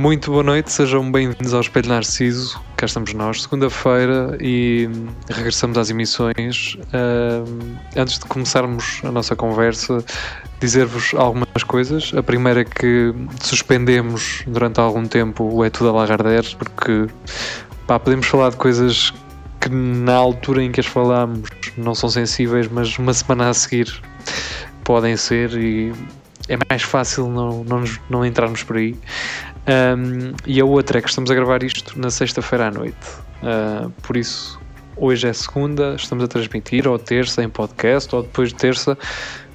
Muito boa noite, sejam bem-vindos ao Espelho Narciso. Cá estamos nós, segunda-feira, e regressamos às emissões. Uh, antes de começarmos a nossa conversa, dizer-vos algumas coisas. A primeira é que suspendemos durante algum tempo o É Tudo a Lagardère, porque pá, podemos falar de coisas que na altura em que as falámos não são sensíveis, mas uma semana a seguir podem ser e é mais fácil não, não, não entrarmos por aí. Um, e a outra é que estamos a gravar isto na sexta-feira à noite. Uh, por isso, hoje é segunda, estamos a transmitir, ou terça em podcast, ou depois de terça.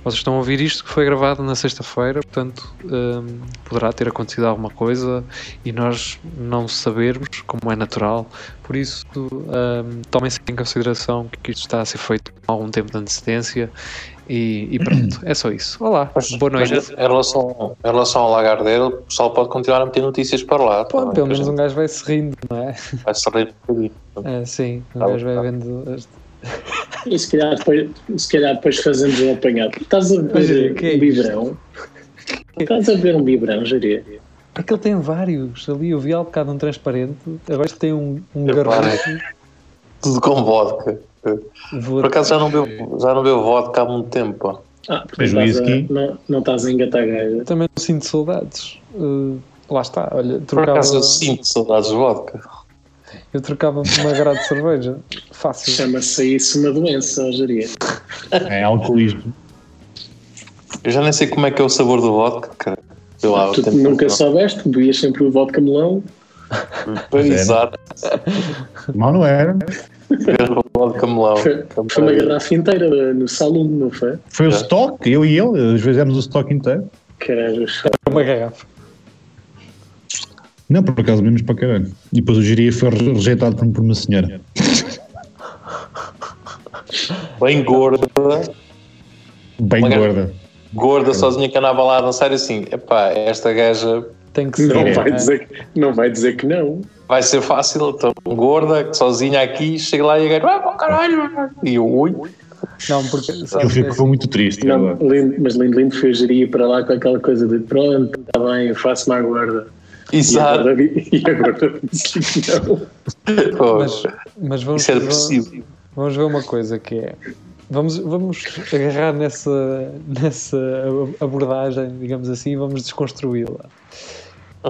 Vocês estão a ouvir isto que foi gravado na sexta-feira, portanto um, poderá ter acontecido alguma coisa e nós não sabermos, como é natural. Por isso, um, tomem-se em consideração que isto está a ser feito com algum tempo de antecedência e, e, pronto, é só isso. Olá, mas, boa noite. Mas em, relação, em relação ao Lagardeira, o pessoal pode continuar a meter notícias para lá. Pode, pelo menos um gajo vai se rindo, não é? Vai se rir um É, sim, um tá gajo vai tá. vendo. E se calhar depois, se calhar depois fazemos um apanhado. Estás a ver é um biberão? Estás a ver um biberão, Jaria? É que ele tem vários ali. Eu vi há bocado um transparente, agora tem um, um garrafa. Tudo com vodka. Por acaso já não bebo, já não bebo vodka há muito tempo. Ah, porque estás a, não, não estás a engatar gaja. Também não sinto saudades. Uh, lá está, olha, trocava... Por acaso eu sinto saudades de vodka. Eu trocava uma grade de cerveja. Fácil. Chama-se isso uma doença, Algeria. É alcoolismo. Eu já nem sei como é que é o sabor do vodka, cara. Lá, tu nunca soubeste, bebias sempre o vodka melão. Exato. Mal não era. Vodka melão. Foi, foi uma garrafa inteira no salão, não foi? Foi o stock, eu e ele, às vezes éramos o stock inteiro. Caralho, uma garrafa. Não, por acaso menos para caralho. E depois o Jiria foi rejeitado por uma senhora. Bem gorda. Bem uma gorda. Gorda, sozinha que andava lá a dançar assim. Epá, esta gaja. Tem que ser. Não, vai dizer, não vai dizer que não. Vai ser fácil, tão gorda, sozinha aqui, chega lá e a gaja. Ah, caralho! E eu, ui. Não, porque. Ele ficou muito triste. Não, lindo, mas lindo, lindo foi gerir para lá com aquela coisa de pronto, está bem, faço-me à guarda. Exato. E agora disse que não. Mas, mas vamos, Isso é depressivo. Vamos ver uma coisa que é. Vamos, vamos agarrar nessa, nessa abordagem, digamos assim, e vamos desconstruí-la.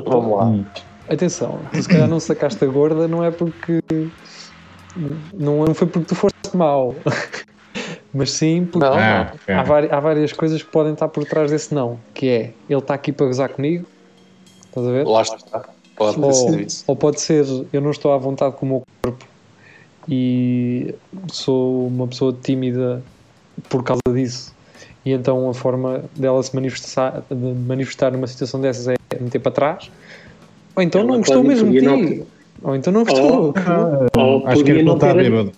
Vamos lá. Hum. Atenção, tu se calhar não sacaste a gorda, não é porque. Não foi porque tu foste mal. Mas sim porque não, há, há, várias coisas que podem estar por trás desse não. Que é, ele está aqui para gozar comigo, Estás a ver? Lá está. Pode ou, ser isso. Ou pode ser, eu não estou à vontade com o meu corpo e sou uma pessoa tímida por causa disso. E então a forma dela se manifestar, de manifestar numa situação dessas é meter para trás. Ou então Ela não gostou mesmo de ti. Não... Ou então não gostou. Ou, ou acho que ele não ter bêbado.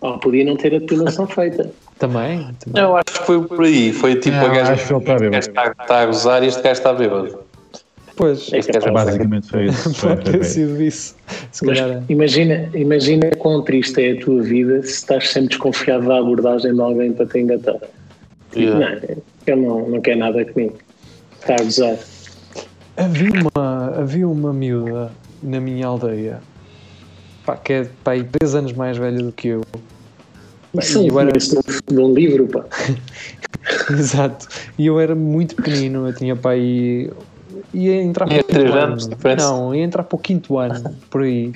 Ou podia não ter a depilação feita. Também, também. Eu acho que foi por aí. Foi tipo não, a gaja acho que ele está bêbado. Está, está a gozar e este gajo está bêbado. Pois, é que basicamente foi isso. Pode ter sido isso. Se Mas calhar... imagina, imagina quão triste é a tua vida se estás sempre desconfiado da abordagem de alguém para te engatar. Yeah. Não, ele não, não quer nada comigo. Está a gozar. Havia uma, havia uma miúda na minha aldeia pá, que é pá, 3 anos mais velha do que eu. Isso eu era... de um livro, pá. Exato. E eu era muito pequenino, eu tinha pá aí ia entrar para o quinto anos, ano. Não, ia entrar para o quinto ano, por aí.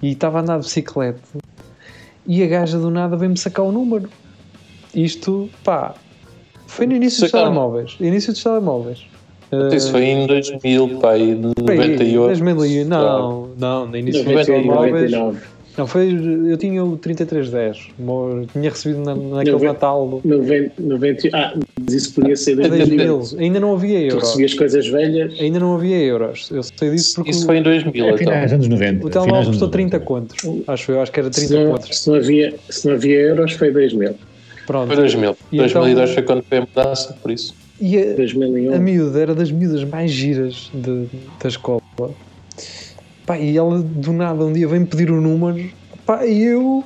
E estava a andar de bicicleta. E a gaja do nada veio-me sacar o número. Isto, pá, foi no início dos Sacaram. telemóveis. Início dos telemóveis. Isso foi em 2000, pá, e Foi 98. 2000, não, não, no início dos 98, telemóveis. 99. Não, foi, eu tinha o 3310, mo- tinha recebido na, naquele Noven- Natal. 90, 90, ah, mas isso podia ser de 2000. 2000. Ainda não havia Tu euros. recebias coisas velhas. Ainda não havia euros. Eu sei disso porque Isso foi em 2000, É, então. finais anos 90. o telemóvel custou anos 30 90. contos. Acho eu, acho que era Se 30 não, contos. se, não havia, se não havia euros, foi 2000. Pronto. Foi 2000. E 2002 então- foi quando foi a mudança, por isso. E a, 2001. a miúda era das miúdas mais giras de- da escola. Pá, e ela do nada um dia vem pedir o número. Pá, e eu.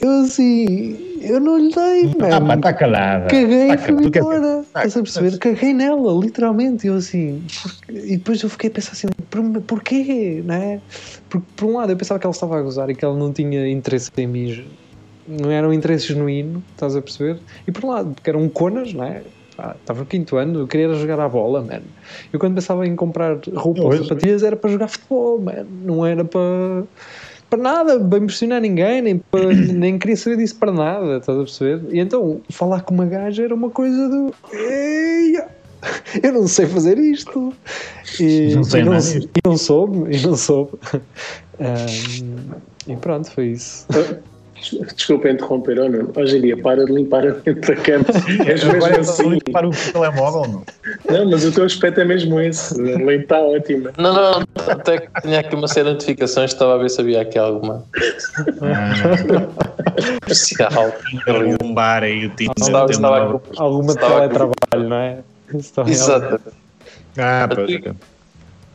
Eu assim. Eu não lhe dei, Ah, pá, está calada. Caguei Tá e fui embora. tá, Estás a perceber? Caguei nela, literalmente. Eu assim. por- E depois eu fiquei a pensar assim: por, porquê? Não é? Porque por um lado eu pensava que ela estava a gozar e que ela não tinha interesse em mim. Não era um interesse genuíno, estás a perceber? E por um lado, porque eram conas, não é? Pá, Estava no quinto ano, eu queria era jogar à bola, mano. Eu quando pensava em comprar roupa ou sapatilhas era para jogar futebol, mano. Não era para para nada, para impressionar ninguém, nem, para, nem queria saber disso para nada, estás a perceber? E então, falar com uma gaja era uma coisa do. Eia, eu não sei fazer isto. E Não sei e não, e não soube, e não soube. Ahm, e pronto, foi isso. Desculpa interromper, oh, Nuno. Hoje em dia, para de limpar a cama. És mesmo é assim. para o telemóvel, não? Não, mas o teu aspecto é mesmo esse. Ele está ótimo. Não, não, até que tinha aqui uma série de notificações, estava a ver se havia aqui alguma especial. Um bar aí, o Tinder. Estava, Alguma teletrabalho, não é? É Exato. Ah, pois.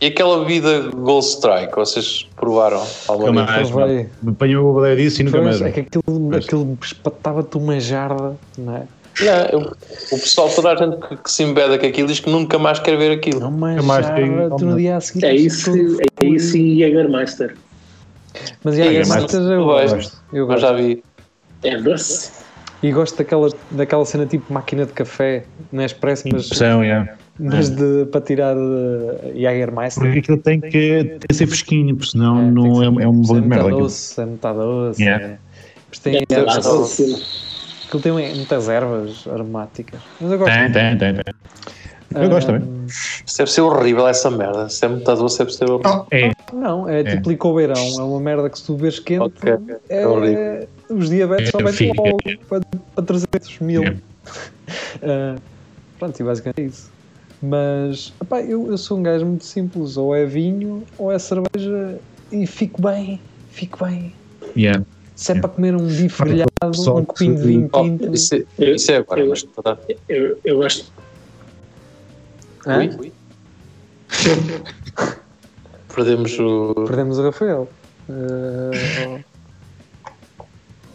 E aquela bebida Gold Strike, vocês provaram alguma vez? mais, Provei. Me apanhou o baleia disso e nunca mais. É que aquilo, aquilo espatava-te uma jarda, não é? Não, eu- o pessoal, toda a gente que, que se embeda com aquilo diz que nunca mais quer ver aquilo. Uma Nunca mais jarda, tenho- tu no dia a seguir. É isso, é isso e Jägermeister. Mas É, Jägermeister eu vais- gosto. Eu gosto. já vi. É doce. E gosto daquela, daquela cena tipo máquina de café, não é expresso, mas, Impressão, yeah. Mas de, para tirar uh, Jägermeister. Porque aquilo tem que, tem que ser fresquinho, porque senão É, não é, é um é bolo de merda. muito aquilo. doce, é muito doce. Yeah. É. Mas tem, É, é, lá, aquilo tem muitas ervas aromáticas. Mas eu gosto. Tem, tem, tem. tem. Eu gosto também. Ah, deve ser horrível essa merda. Se é muito doce, deve ser horrível. É, Não, é tipo licobeirão, é uma merda que se tu vês quente, Ok, é, é horrível. os diabetes É, só fica. logo para, para 300 mil. É. Ah, pronto, e basicamente é isso. Mas epá, eu, eu sou um gajo muito simples, ou é vinho ou é cerveja e fico bem, fico bem. yeah. Se é É. para comer um bife grelhado, um copinho de vinho Oh, tinto. isso, é- Eu- isso é agora, eu- mas toda- Eu, eu gosto. Hã? Ui? Perdemos o. Perdemos o Rafael. Ah,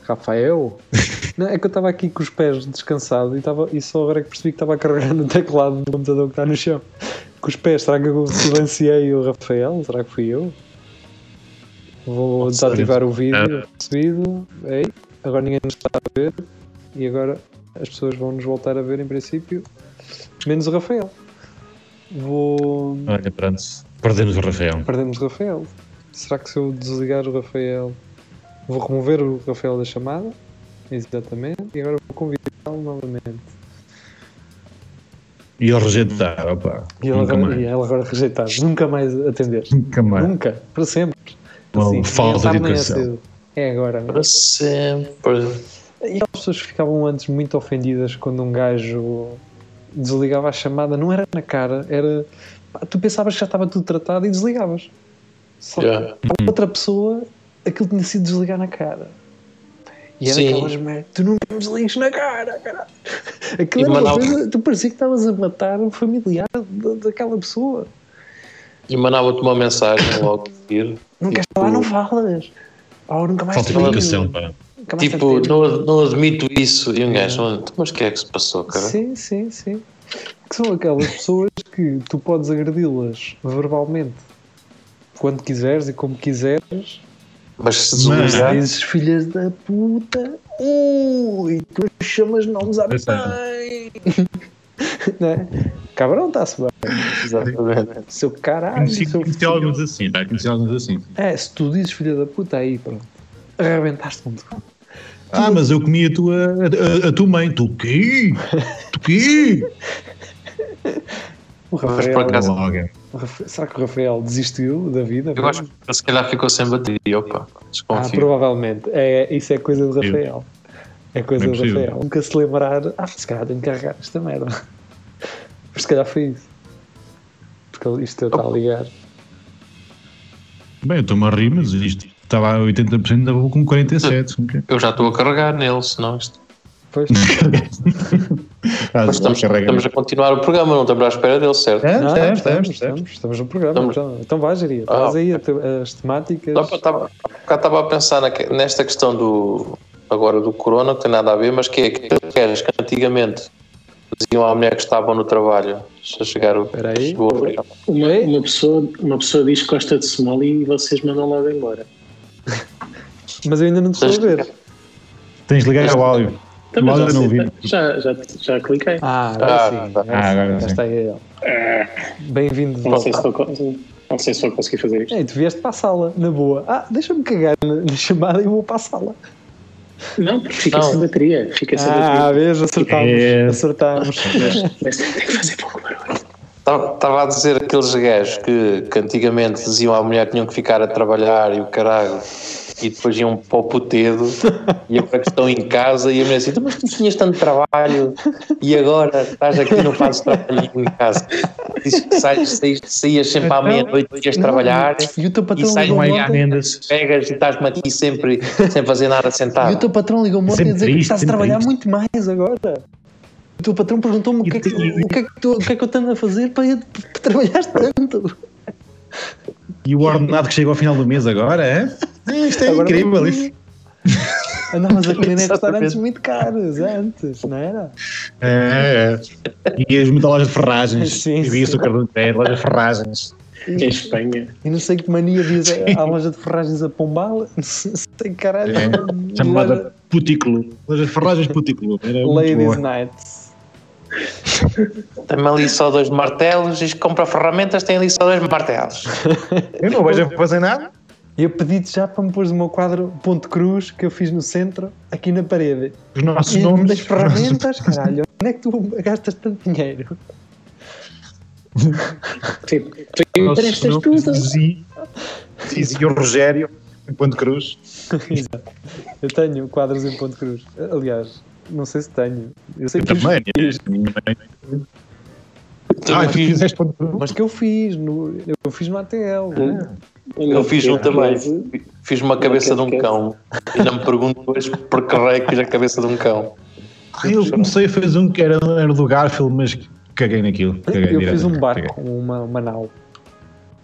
Rafael? Não, é que eu estava aqui com os pés descansados e, e só agora é que percebi que estava a carregar no teclado do computador que está no chão. Com os pés, será que eu silenciei o Rafael? Será que fui eu? Vou desativar o vídeo recebido. Ei, agora ninguém nos está a ver. E agora as pessoas vão nos voltar a ver em princípio. Menos o Rafael. Vou. Olha, pronto. Perdemos o Rafael. Perdemos o Rafael. Será que se eu desligar o Rafael, vou remover o Rafael da chamada? Exatamente. E agora vou convidá-lo novamente. E ele rejeitar, opa. E ele, Nunca agora, mais. e ele agora rejeitar. Nunca mais atender. Nunca mais. Nunca. Para sempre. Nem falta é de é educação. É agora. Para sempre. E as pessoas ficavam antes muito ofendidas quando um gajo desligava a chamada. Não era na cara, era. Tu pensavas que já estava tudo tratado e desligavas. Só que Yeah. a outra pessoa, aquilo tinha sido desligar na cara. E era Sim. aquelas merdas. Tu nunca me desligues na cara, caralho. Aquilo era uma mandava- coisa. Tu parecia que estavas a matar um familiar da- daquela pessoa. E mandava-te uma mensagem logo a seguir. Não queres Tipo- falar, não falas. Ou nunca mais Falta de pá. Tipo, não, não admito isso. E um gajo, "Olha, mas o que é que se passou, cara? Sim, sim, sim. Que são aquelas pessoas que tu podes agredi-las verbalmente quando quiseres e como quiseres. Mas se Mas- desligar, Dizes filhas da puta, ui, tu chamas nomes à Pois é. bem. né? Cabrão, está-se bem. exatamente. Seu caralho, Conheci, seu conheci alguns assim, tá? Conheci alguns assim. É, se tu dizes filha da puta, aí pronto. Arrebentaste com tudo. Ah, mas eu comi a tua, a, a, a tua mãe. Tu quê? Tu quê? O por Rafael, acaso- Logo. o Rafa- será que o Rafael desistiu da vida? Eu acho que se calhar ficou sem bateria. Opa, Ah, desconfio. provavelmente. É, isso é coisa do Rafael. É coisa do. Rafael. Nunca se lembrar. Ah, se calhar tenho que carregar esta merda. Mas se calhar foi isso. Porque ele- isto está a ligar. Bem, eu estou-me a rir, mas isto estava a 80%, estava com 47%. ok? Eu já estou a carregar nele, senão isto. Pois. Ah, Mas estamos, estamos a continuar o programa, não estamos à espera dele, certo? É, Não, estamos, estamos, estamos, estamos, no programa. Estamos. Então, então vai, Jeria. Ah, Traz aí as temáticas. Estava, cá estava a pensar nesta questão do agora do corona, que tem nada a ver, mas que é aqueles que antigamente diziam à mulher que estavam no trabalho, se a chegar o Espera aí. chegou a- Uma, uma, pessoa, uma pessoa diz que gosta de Somali e vocês mandam logo embora. Mas eu ainda não te estou a ver. Tens de ligar o áudio. Também já, não ouvi. já, já, já cliquei. Ah, agora Ah, sim. tá. Agora, Ah, sim. agora Já sim. está aí ele. Bem-vindo de Não sei, se volta. vou, con- não sei se vou conseguir fazer isto. Ei, tu vieste para a sala, na boa. Ah, deixa-me cagar na, na chamada e vou para a sala. Não, porque fica Não. sem bateria. Fica sem Ah, bateria. vês, acertámos. É. Acertámos. Mas tem que fazer pouco barulho. Estava estava a dizer aqueles gajos que, que antigamente diziam à mulher que tinham que ficar a trabalhar e o caralho, e depois iam para o putedo, e agora que estão em casa, e a mulher assim, "Então, mas tu tinhas tanto trabalho, e agora estás aqui e não fazes trabalho em casa. Diz que sais, saías sempre à meia-noite, ias trabalhar, E o teu e patrão sais ligou-me Não há ontem. rendas. pegas e estás-me aqui sempre sem fazer nada E o sentado. teu patrão ligou-me ontem a dizer que triste, estás a trabalhar triste. muito mais agora. O teu patrão perguntou-me o que, é que, o, que é que tu- o que é que eu tenho a fazer para, para trabalhar tanto. E o ordenado que chega ao final do mês agora, é? É, Isto é Agora incrível. não-. Andavas a comer em restaurantes muito caros antes, não era? É, é. E as muitas lojas de ferragens. Sim, e vi sim. o cartão de pé, lojas de ferragens. Em Espanha. E não sei que mania diz a, a loja de ferragens a Pombal. Não sei caralho. É. Loja- Chamada Putículo. Lojas de ferragens Putículo. Ladies boa. Tem ali só dois martelos, diz que compra ferramentas, tem ali só dois martelos. Eu não vejo a fazer nada. E eu pedi-te já para me pôr o meu quadro Ponte Cruz que eu fiz no centro, aqui na parede. Os nossos E nomes. das ferramentas, caralho, onde é que tu gastas tanto dinheiro? Tipo, tu nossos emprestas tudo. Dizia, o Rogério em Ponte Cruz. Exato. Eu tenho quadros em Ponte Cruz. Aliás, não sei se tenho. Eu sei Eu que também. fiz. Ah, fizeste Cruz? mas que eu fiz, no, eu fiz no ATL. Eu fiz um também. Fiz uma cabeça de um cão. E não me pergunto depois por que raio que fiz a cabeça de um cão. Ah, Eu comecei a fazer um que era, era do Garfield, mas caguei naquilo. Caguei Eu fiz um barco, uma, uma nau.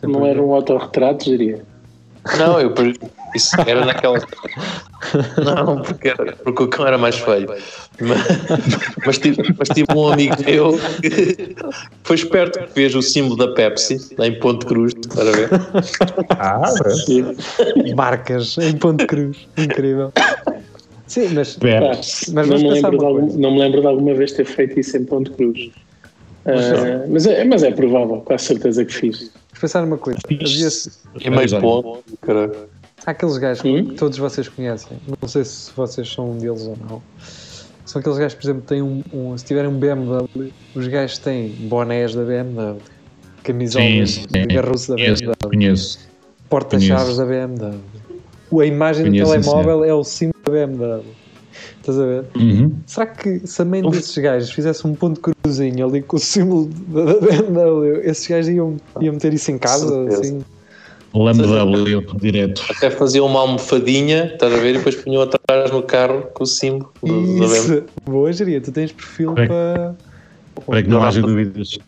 Não era um autorretrato, diria. Não, eu isso era naquela. Não, porque, era, porque o cão era mais feio. Mas, mas, tive, mas tive um amigo meu que foi esperto que fez o símbolo da Pepsi lá em Ponte Cruz, para ver. Ah. Marcas em Ponte Cruz. Incrível. Sim, mas Espera. Mas não, me lembro de algum- não me lembro de alguma vez ter feito isso em Ponte Cruz. Ah, mas, é, mas é provável, com a certeza que fiz. pensar numa coisa. Havia, E meio ponto. Cara. Há aqueles gajos Hum? que todos vocês conhecem. Não sei se vocês são um deles ou não. São aqueles gajos, por exemplo, têm um, um- se tiverem um BMW, os gajos têm bonés da BMW, camisolas Sim, sim. de garruço da BMW, conheço. porta-chaves da BMW. A imagem Conheço, do sim, telemóvel é o símbolo da BMW. Estás a ver? Uhum. Será que se a mãe desses gajos fizesse um ponto de cruzinho ali com o símbolo da BMW, esses gajos iam, iam meter isso em casa? Assim? Lambda W, direto. Até fazia uma almofadinha, estás a ver? E depois punham atrás no carro com o símbolo do. Isso! Boa, Jeria, tu tens perfil Bem. para. Para que não Rafa- haja dúvidas.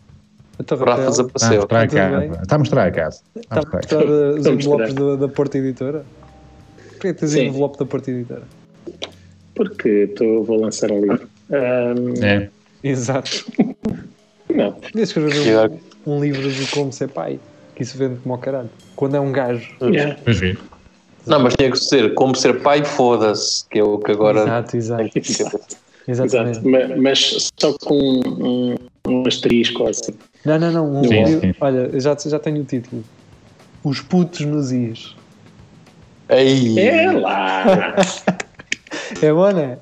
Então, Rafa Rafael, Está a desapareceu. mostrar a. Está a mostrar a casa. Está a está a mostrar. uh, os Vamos envelopes esperar. da, da Porta Editora? Porquê que tens Sim. envelope da Porta Editora? Porque tô, vou lançar um livro. Ah, É. Exato. não, Podia escrever um, um livro de como ser pai, que isso vende como ao caralho. Quando é um gajo. yeah. Vê. Não, mas tinha que ser como ser pai, foda-se, que é o que agora. Exato, exato. Exatamente. Exato, ma- mas só com um, um asterisco assim. Não, não, não. Um Sim, sim. Olha, já, já tenho o título. Os putos nos is. Ei, É lá! É bom, não é?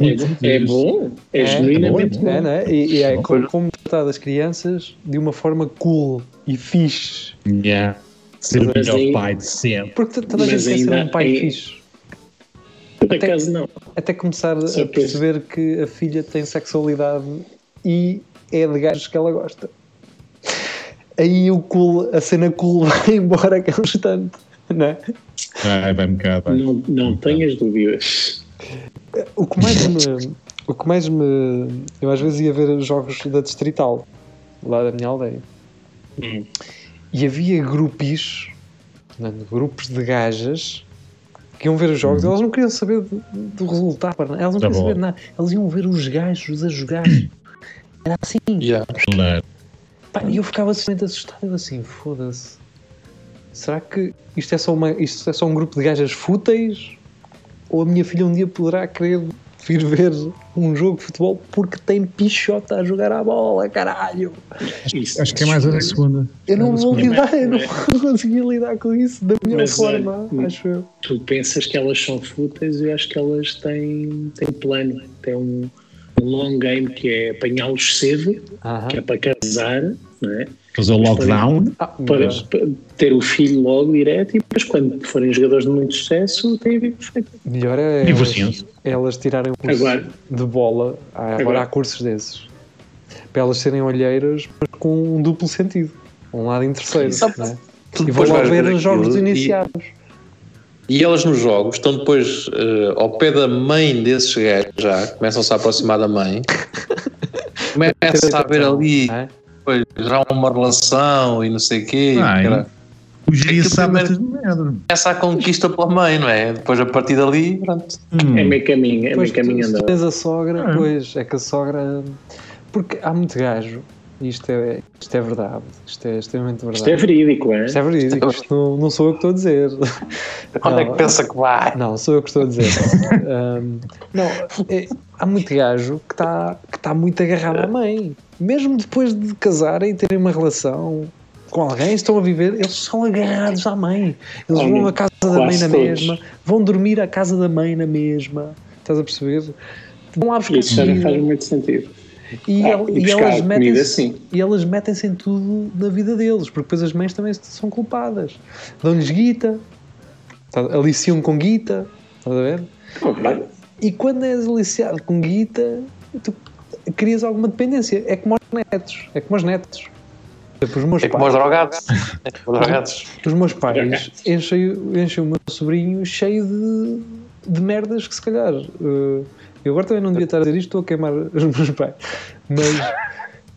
É, é bom, é, É, genuinamente bom. É, não é? E, e é como, como tratar das crianças de uma forma cool e fixe. Yeah. Ser o melhor aí- pai de sempre. Porque toda a gente quer ser um pai aí- fixe. Por acaso não. Até começar a Surpresa. perceber que a filha tem sexualidade e é de gajos que ela gosta. Aí o cool, a cena cool vai embora que é um instante. Não é? Vai, vai um bocado. vai. Não, não tenhas dúvidas. O que mais me, o que mais me. Eu às vezes ia ver jogos da Distrital, lá da minha aldeia. Hum. E havia grupos, portanto, grupos de gajas que iam ver os jogos e elas não queriam saber do, do resultado, pá, elas não Tá queriam bom. saber de nada. Elas iam ver os gajos a jogar. Era assim. Yeah. Claro. E eu ficava simplesmente assustado. Eu assim, foda-se. Será que isto é, só uma, isto é só um grupo de gajas fúteis? Ou a minha filha um dia poderá querer vir ver um jogo de futebol porque tem pichota a jogar à bola, caralho? Isso, Acho que é mais a segunda. Eu não vou Mas- lidar, eu não conseguia lidar com isso da melhor Mas, forma, olha, acho eu. Tu pensas que elas são fúteis e eu acho que elas têm, têm plano. Tem um, um long game que é apanhá-los cedo, Aham. que é para casar, não é? Fazer o lockdown. Ah, para, ter o filho logo direto e depois quando forem jogadores de muito sucesso têm a vida perfeita. melhor é elas, elas tirarem o curso Agora, de bola. Há- Agora, Agora- há cursos desses. Para elas serem olheiras, mas com um duplo sentido. Um lado em terceiro. É? Tu E depois lá ver ver os jogos e- iniciados. E elas nos jogos estão depois eh, ao pé da mãe desses gajos já, começam-se a aproximar da mãe, começa a haver ali é? Depois, já uma relação e não sei o quê, Ai. cara. O Aquilo sabe essas merdas. começa a conquista pela mãe, não é? Depois a partir dali, pronto. Hum. é meio caminho, é Pois, meio caminho tu, se andado. tens a sogra, Ah. pois é que a sogra. Porque há muito gajo, isto é, isto é verdade, isto é extremamente verdade. Isto é verídico, é? Isto é verídico, isto não, não sou eu que estou a dizer. Onde é Não, que pensa que vai? Não, sou eu que estou a dizer. Ahm, não, é- há muito gajo que está que tá muito agarrado à mãe. Mesmo depois de casarem e terem uma relação com alguém, estão a viver, eles são agarrados à mãe. Eles vão Olha, à casa da mãe na todos. mesma, vão dormir à casa da mãe na mesma. Estás a perceber? Vão lá buscar Isso já faz muito sentido. E, Ah, e e elas comida, metem-se sim. e elas metem-se em tudo na vida deles, porque depois as mães também são culpadas. Dão-lhes guita, tá- aliciam com guita, estás a ver? E quando és aliciado com guita, tu crias alguma dependência. É como aos netos. É como aos netos. Os meus É como os drogados. É como os drogados. os meus pais enchem, enchem o meu sobrinho cheio de, de merdas que se calhar. eh, eu agora também não devia estar a dizer isto, estou a queimar os meus pais. Mas,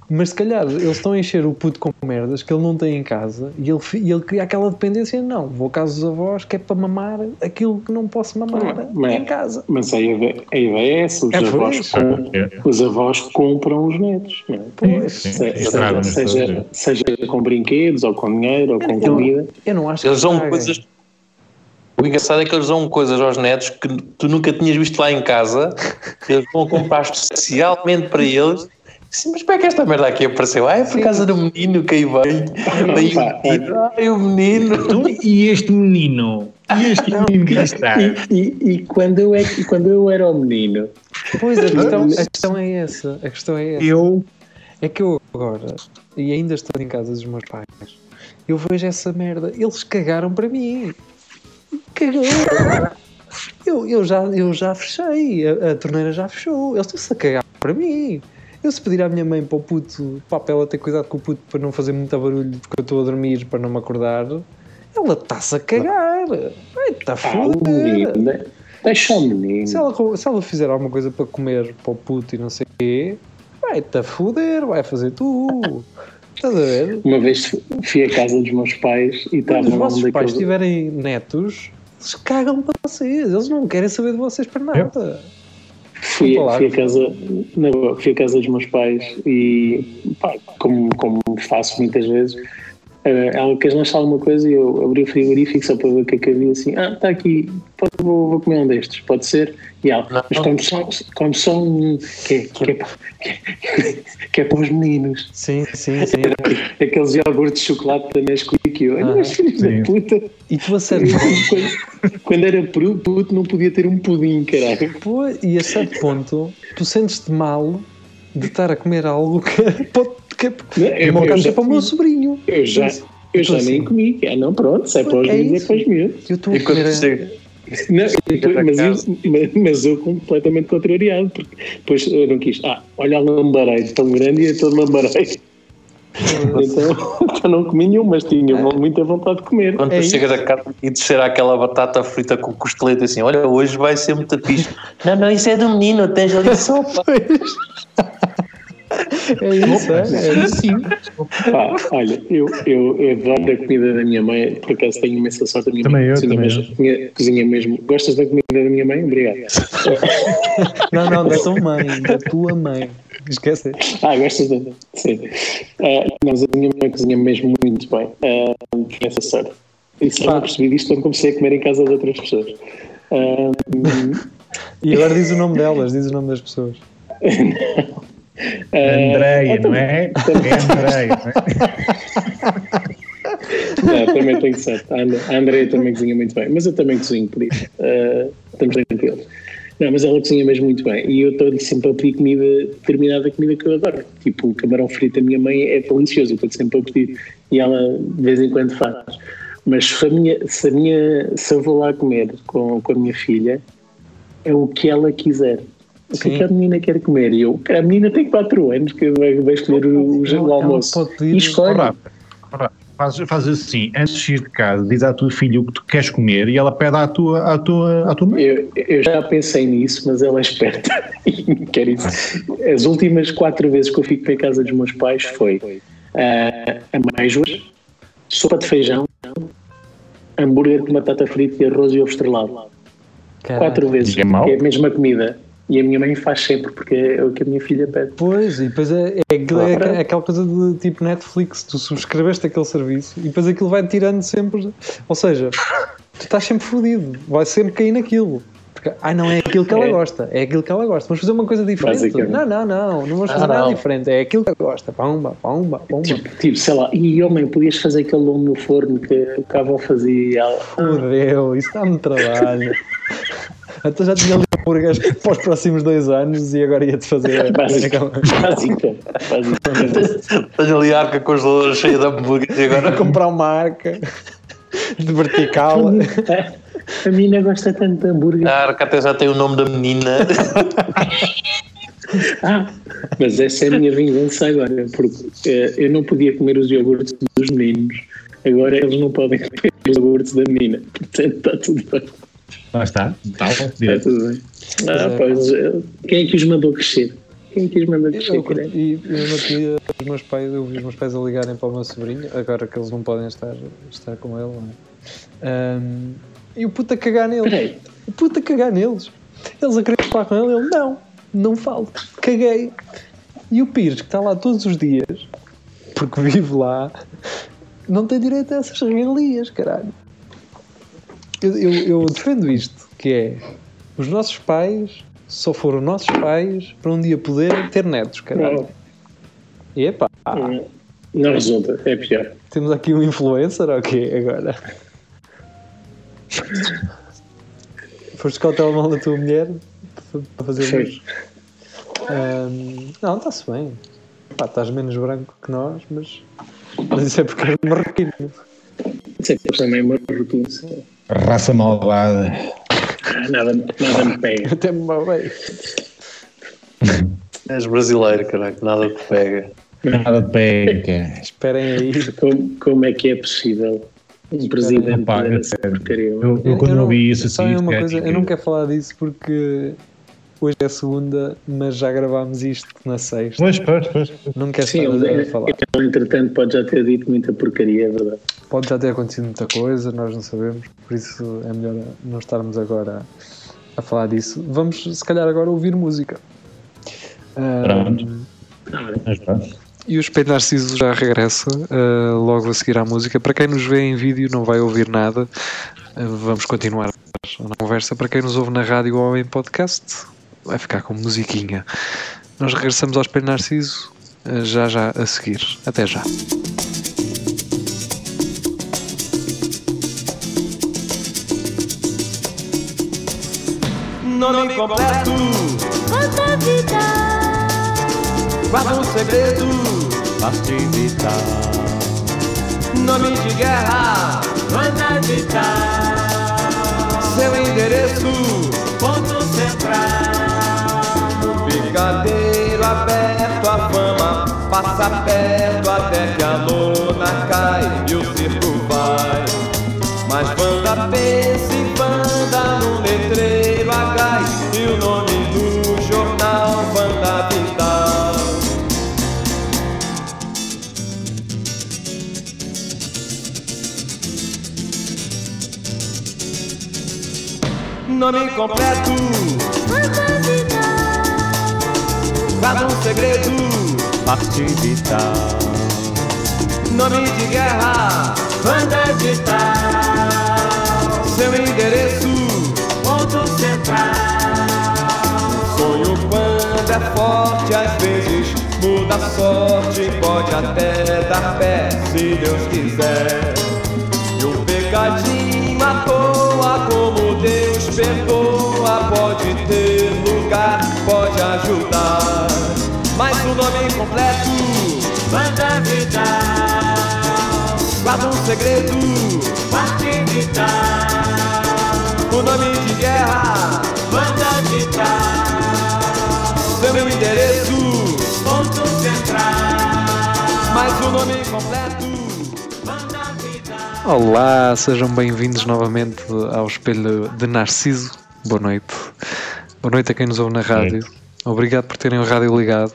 mas se calhar eles estão a encher o puto com merdas que ele não tem em casa e ele, e ele cria aquela dependência. Não, vou à casa dos avós que é para mamar aquilo que não posso mamar Mas- em casa. Mas a ideia, a ideia é essa: os, É avós, com- os avós compram os netos. Não é? Pois. Sim, Se- sim, seja, seja, seja com brinquedos, ou com dinheiro, ou com Eu- comida. Eu não acho Eles que dão caguem. coisas. O engraçado é que eles dão coisas aos netos que tu nunca tinhas visto lá em casa. Eles vão comprar especialmente para eles. Sim, mas como é que esta merda aqui apareceu? Ah, é por causa do menino que aí veio. Veio o menino. Ai, o menino. Então, e este menino? E este menino que está? E, e- e quando, eu é, quando eu era o menino, Pois, a questão, a questão é essa. A questão é essa. Eu. É que eu agora, e ainda estou em casa dos meus pais, eu vejo essa merda. Eles cagaram para mim. Cagaram. Eu, eu, já, eu já fechei. A, a torneira já fechou. Eles estão-se a cagar para mim. Eu se pedir à minha mãe para o puto, pá, para ela ter cuidado com o puto para não fazer muito barulho porque eu estou a dormir para não me acordar, ela está-se a cagar. Está a foder. deixa o menino. Se ela, se ela fizer alguma coisa para comer para o puto e não sei o quê, vai-te a foder, vai fazer tu. Estás a ver? Uma vez fui à casa dos meus pais e Quando estava os um vossos pais tiverem netos, eles cagam para vocês. Eles não querem saber de vocês para nada. Fui, fui, a casa, boa, fui a casa dos meus pais e, pá, como, como faço muitas vezes, eh, ela quis lançar alguma coisa e eu abri o frigorífico só para ver o que é que havia assim. Ah, está aqui, pode, vou, vou comer um destes, pode ser? E ela, Não. mas como só, como só um que, é- que, é, para- que, é- que é para os meninos. Sim, sim, sim. Aqueles iogurtes de chocolate da Nesquik. Eu, Ah, mas filhos da puta. E tu a sério, Quando, quando era puto, puto, não podia ter um pudim, caralho. pô, e a certo ponto, tu sentes-te mal de estar a comer algo que pode. É eu- eu já- é para o meu sobrinho. Eu já, eu já assim. nem comi. Ah, não, pronto, se é para os É miúdos, é para os miúdos. Eu estou a comer. Não, mas, eu, mas- mas eu completamente contrariado, porque depois eu não quis. Ah, olha o lambareiro tão grande e é todo lambareiro. Então, então não comi nenhum, mas tinha muita vontade de comer. Quando É tu chegas a casa e descer aquela batata frita com costeleta assim, olha, hoje vai ser muito fixe. não, não, isso é do menino, tens ali sopa. É isso, é, é isso. Sim. Pá, olha, eu, eu, eu adoro a comida da minha mãe, por acaso tenho imensa sorte. A minha Também mãe eu, cozinha, também mesmo, cozinha- cozinha mesmo. Gostas da comida da minha mãe? Obrigado. Não, não, da tua mãe, da tua mãe. Esquece. Ah, gostas da. Sim. Ah, mas a minha mãe cozinha mesmo muito bem. Ah, tenho essa sorte. E só não percebi disto quando comecei a comer em casa de outras pessoas. Ah, E agora diz o nome delas, diz o nome das pessoas. Andreia, não é? É Andreia, não é? Não, também tenho sorte. A And- a Andrea também cozinha muito bem, mas eu também cozinho por isso. Ah, estamos tranquilos. Não, mas ela cozinha mesmo muito bem. E eu estou-lhe sempre a pedir comida, determinada comida que eu adoro. Tipo, o camarão frito da minha mãe é delicioso, eu estou sempre a pedir. E ela de vez em quando faz. Mas se, a minha, se, a minha, se eu vou lá comer com, com a minha filha, é o que ela quiser. O que é que a menina quer comer? E eu, a menina tem 4 anos que vai, vai escolher o, o, almoço. E escolhe. Faz, faz assim, antes de ir de casa, diz à tua filha o que tu queres comer e ela pede à tua, à tua, à tua mãe. Eu, eu já pensei nisso, mas ela é esperta e quer isso. As últimas quatro vezes que eu fico para a casa dos meus pais foi ah, amêijoas, sopa de feijão, hambúrguer com batata frita e arroz e ovo estrelado. Quatro vezes, é é a mesma comida. E a minha mãe faz sempre, porque é o que a minha filha pede. Pois, e depois é, é, é Claro. aquela- aquela coisa de tipo Netflix, tu subscreveste aquele serviço e depois aquilo vai tirando sempre. Ou seja, tu estás sempre fodido, vai sempre cair naquilo. Porque, ai não, é aquilo que ela É. gosta, é aquilo que ela gosta. Vamos fazer uma coisa diferente. Não, não, não, não vamos fazer Ah, nada não. diferente, é aquilo que ela gosta. Pumba, pumba, pumba. Tipo, tipo, sei lá, e homem, podias fazer aquele lomo no forno que, a avó fazia e ela. Fodeu, isso dá-me trabalho. Então já tinha ali hambúrgueres para os próximos dois anos e agora ia-te fazer. Básica. Tenho ali a arca congeladora cheia de hambúrguer e Para agora comprar uma marca de vertical. A menina gosta tanto de hambúrguer. a arca até já tem o nome da menina. Ah, mas essa é a minha vingança agora, porque eh, eu não podia comer os iogurtes dos meninos, agora eles não podem comer os iogurtes da menina. Portanto, está tudo bem. Lá está. Está, Está direto. tudo bem. Ah, é. pois, eh, quem é que os mandou crescer? Quem é que os mandou crescer? Eu, caralho? e eu tinha os meus pais, eu vi os meus pais a ligarem para o meu sobrinho, agora que eles não podem estar, estar com ele. não é? Ahm, e o puto a cagar neles. Peraí, O puto a cagar neles. Eles a querer falar com ele, ele não, não falo, caguei. E o Pires, que está lá todos os dias, porque vive lá, não tem direito a essas regalias, caralho. Eu, eu, eu defendo isto, que é os nossos pais só foram nossos pais para um dia poderem ter netos, caralho. E epá, não resulta, é pior. temos aqui um influencer ou quê agora? Foste com o telemóvel da tua mulher para fazer luz? Ahm, não, está-se bem. Pá, estás menos branco que nós, mas, mas isso é porque és marroquino. Isso é que também é uma rotina. Raça malvada. Nada, nada me pega. Até me bem. És brasileiro, caralho, nada te pega. Nada de pega. Esperem aí. Como, como é que é possível um presidente Pá, é porcaria? Eu, eu quando não- ouvi isso assim. uma é coisa, eu não quero falar disso porque hoje é segunda, mas já gravámos isto na sexta. Pois, pois, pois. Não quero Sim, estar a falar. ele, entretanto pode já ter dito muita porcaria, é verdade. Pode já ter acontecido muita coisa, nós não sabemos, por isso é melhor não estarmos agora a, a falar disso. Vamos, se calhar, agora ouvir música. Pronto. e o Espelho Narciso já regressa ah, logo a seguir à música. Para quem nos vê em vídeo, não vai ouvir nada. Ah, vamos continuar a conversa. Para quem nos ouve na rádio ou em podcast, vai ficar com musiquinha. Nós regressamos ao Espelho Narciso ah, já já a seguir. Até já. Nome completo, Quanta vida, guarda um segredo, parte vital. Nome de guerra, quanta vida, seu endereço, Nome completo, vital. guarda um segredo. Parte vital. Nome de guerra, vital. seu endereço. Ponto central. Sonho quando é forte, às vezes muda a sorte. Pode até dar pé, se Deus quiser. E um pecadinho à toa, como Deus perdoa. Pode ter lugar, pode ajudar. Mas o nome completo, Quanta vital. guarda um segredo. Parte vital. O nome de guerra, Quanta vital. seu endereço. Ponto central. Mas o nome completo. Olá, sejam bem-vindos novamente ao Espelho de Narciso. Boa noite. Boa noite a quem nos ouve na rádio. Obrigado por terem o rádio ligado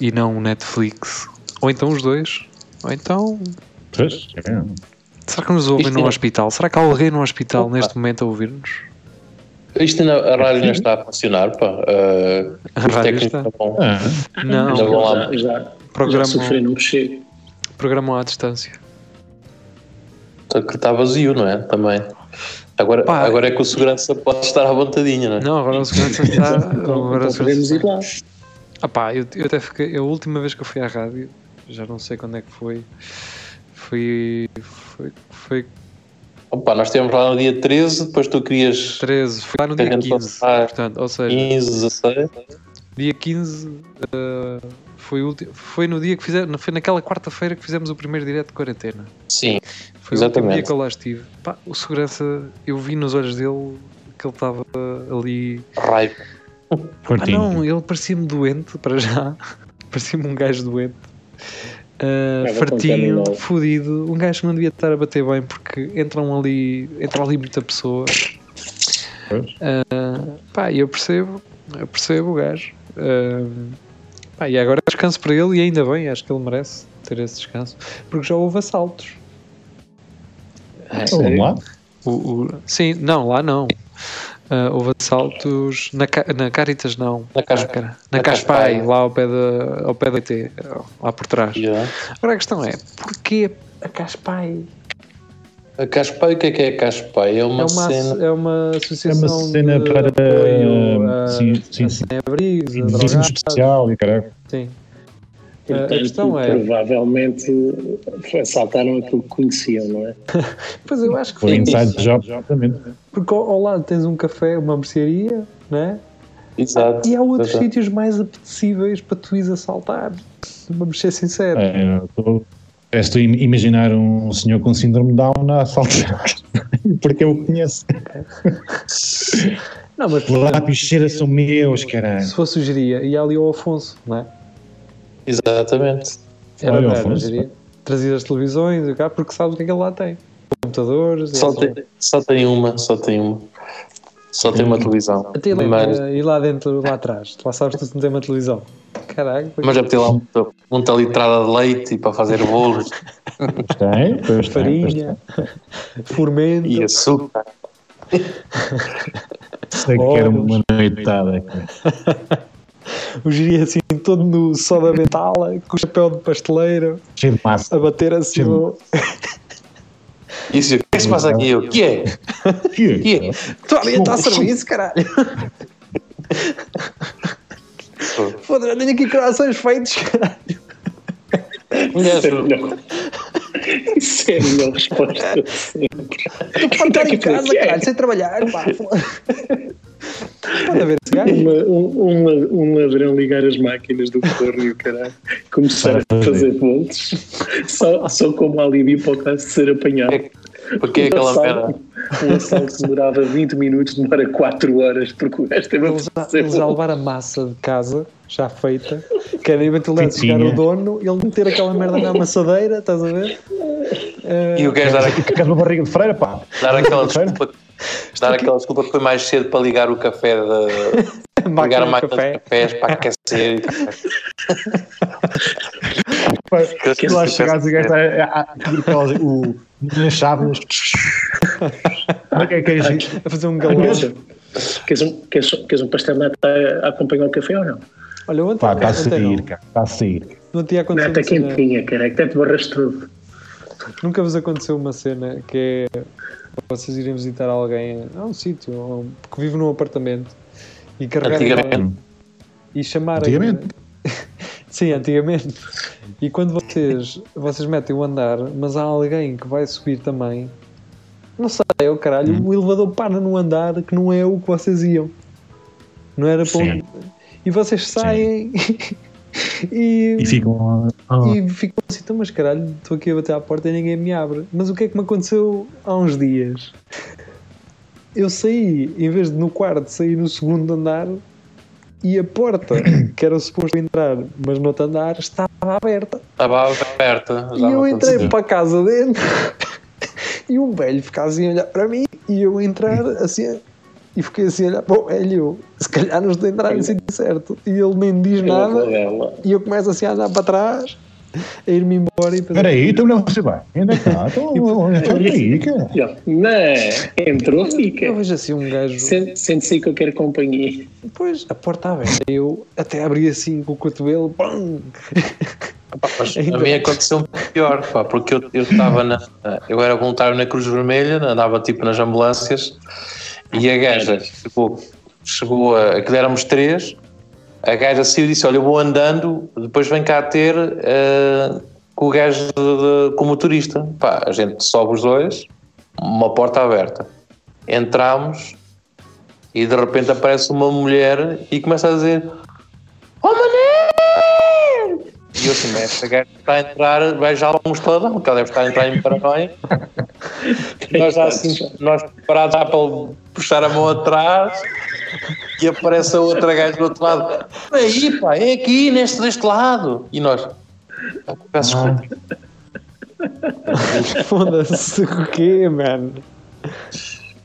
e não o Netflix. Ou então os dois. Ou então. Pois, é. Será que nos ouvem Isto no é- hospital? Será que há alguém no hospital Opa. neste momento a ouvir-nos? Isto ainda, a rádio não está a funcionar, pá. Uh, A rádio está. não vão- Ah, Não, Ainda vão lá. Já, já, já Programa- sofri no mexer. Programam à distância. Que está vazio, não é? Também. Agora, Pá. agora é que o segurança pode estar à vontadinha, não é? Não, agora o segurança está. Então, agora então podemos ir lá. Ah pá, eu, eu até fiquei. A última vez que eu fui à rádio, já não sei quando é que foi. Foi. Foi. Foi Opa, nós estivemos lá no dia 13, depois tu querias 13, foi lá no dia gente 15. faz- Portanto, ou seja, 15, 16. dia 15 eh, foi, o ulti- foi no dia que fizemos. Foi naquela quarta-feira que fizemos o primeiro direto de quarentena. Sim, Foi o último Exatamente. dia que eu lá estive. Pá, o segurança, eu vi nos olhos dele que ele estava ali. raiva. Ah, não, ele parecia-me doente para já. parecia-me um gajo doente. Uh, Estava fartinho, fodido, um gajo que não devia estar a bater bem porque entram ali, entra ali muita pessoa. Uh, pá, e eu percebo, eu percebo o gajo. Uh, pá, e agora descanso para ele e ainda bem, acho que ele merece ter esse descanso, porque já houve assaltos. Vamos lá. O, o- sim, não, lá não. Uh, houve assaltos na, na Caritas, não. Na Cas- na, na na Caspai, Caspai. lá ao pé, da, ao pé da IT, lá por trás. Já. Agora a questão é, porquê a Caspai? A Caspai, o que é que é a Caspai? É uma, é, uma, cena. é uma associação É uma cena de para, uh, sim, sim, a sim. sem-abrigos, a especial e caralho. Sim. A- a Portanto, questão é, provavelmente assaltaram aquilo que conheciam, não é? pois eu acho que Foi foi inside job, exatamente. Porque ao, ao lado tens um café, uma mercearia, né? Exato. E há outros Exato. sítios mais apetecíveis para tu ires assaltar. Vamos ser sinceros. É, eu estou- é, Estou a im- imaginar um senhor com síndrome de Down a assaltar. Porque eu o conheço. Não, mas Os lápis cera são meus, caralho. se fosse o Geria, ia ali ao Afonso, não é? Exatamente. Era, Olha, era, Afonso. Geria. Trazia as televisões e cá, porque sabes o que é que ele lá tem. Computadores. Só assim. tem, só tem uma, só tem uma. Só tem uma televisão. Até lá, Mas, e lá dentro, lá atrás. Tu lá sabes que tu não tem uma televisão. Caralho. mas deve ter lá um- muita litrada de leite para fazer bolos Tem, pois tem, pois farinha, fermento. e açúcar. Sei que era uma noitada. O Geria assim, todo no soda bentala, com o chapéu de pasteleiro, Cheio de massa. a bater assim. No- Isso, o que é que se passa aqui? O que é? O que é? Estou ali a estar a serviço, caralho. Foda-se, tenho aqui corações feitos, caralho. Isso é melhor, isso é a melhor resposta sempre. Estou estar em casa, caralho, sem trabalhar, pá. Pode haver esse gajo. Uma- um, um, la- ladrão ligar as máquinas do forno e o caralho começar a fazer volts só, só como alívio para o caso de ser apanhado. Porque é aquela um, merda? assalto, um assalto que demorava 20 minutos, demora 4 horas, porque o gajo teve a Eles volts. levar a massa de casa, já feita, querem eventualmente Fritinha. chegar o dono, ele meter aquela merda na amassadeira, estás a ver? Eh, E o gajo dar, uma barriga de freira, pá. dar aquela desculpa. Dar aquela desculpa que foi mais cedo para ligar o café da. ligar a de máquina de café. cafés para aquecer. e- Que lá chegares e o está a- a- a- aquelas- o- nas chávenas. Olha que é que é isso? a fazer um galope. queres, um, queres, queres um pastel de nata a acompanhar o café ou não? Olha, ontem, Pá, está a ontem sair. Está a sair. Não tinha acontecido Nata quentinha, cara, é que até te borras tudo. Nunca vos aconteceu uma cena que é vocês irem visitar alguém a um sítio que vive num apartamento e carregarem Antigamente. e chamarem. Antigamente? Sim, antigamente. E quando vocês, vocês metem o andar, mas há alguém que vai subir também, não sei, o caralho, Hum. o elevador para no andar que não é o que vocês iam. Não era para onde. E vocês saem e, E ficam. ah, e ficam assim, então, mas caralho, estou aqui a bater à porta e ninguém me abre. Mas o que é que me aconteceu há uns dias? Eu saí, em vez de no quarto, saí no segundo andar e a porta, que era suposto entrar, mas no outro andar, estava aberta. Estava aberta. E eu entrei aconteceu. para casa dentro e um velho ficava assim a olhar para mim e eu entrar assim e fiquei assim a olhar para o velho. Se calhar não estou a entrar no sítio certo. E ele nem diz nada. E eu começo assim a andar para trás, a ir-me embora e Espera aí, então não você vai. Ainda cá. Então, aí, cara. não, entrou, fica. eu vejo assim um gajo. Sente- Sente-se aí que eu quero companhia. Depois a porta aberta. Eu até abri assim com o cotovelo. Mas Ainda- a mim aconteceu um pior, pá, porque eu eu estava na. Eu era voluntário na Cruz Vermelha, andava tipo nas ambulâncias e a gaja chegou, chegou a. Aquilo éramos três, a gaja saiu e disse: Olha, eu vou andando, depois vem cá ter eh, com o gajo de- de- com o motorista. Pá, a gente sobe os dois, uma porta aberta. Entramos e de repente aparece uma mulher e começa a dizer: Oh Mané! E eu assim, esta gaja está a entrar, vai já um estaladão, que ela deve estar a entrar em paranoia. nós já assim, nós preparados já para puxar a mão atrás e aparece a outra gaja do outro lado. Aí, pá, é aqui, neste, deste lado. E nós, "Ah, peço desculpa. Foda-se o quê, mano?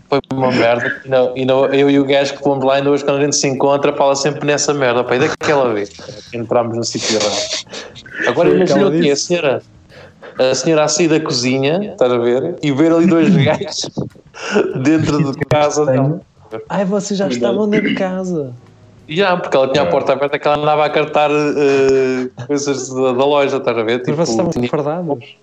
Foi uma merda. E não, e não- eu e o gajo que fomos lá, ainda hoje, quando a gente se encontra, fala sempre nessa merda. Pá, e daquela vez que entramos no sítio errado. Agora imagina o quê? A senhora, a senhora a sair da cozinha, estás a ver? E ver ali dois gajos dentro de casa dela. Ai, vocês já estavam dentro de casa. Já, porque ela tinha a porta aberta que ela andava a cartar eh, coisas da, da loja, estás a ver? Mas vocês estavam tinha- fardados.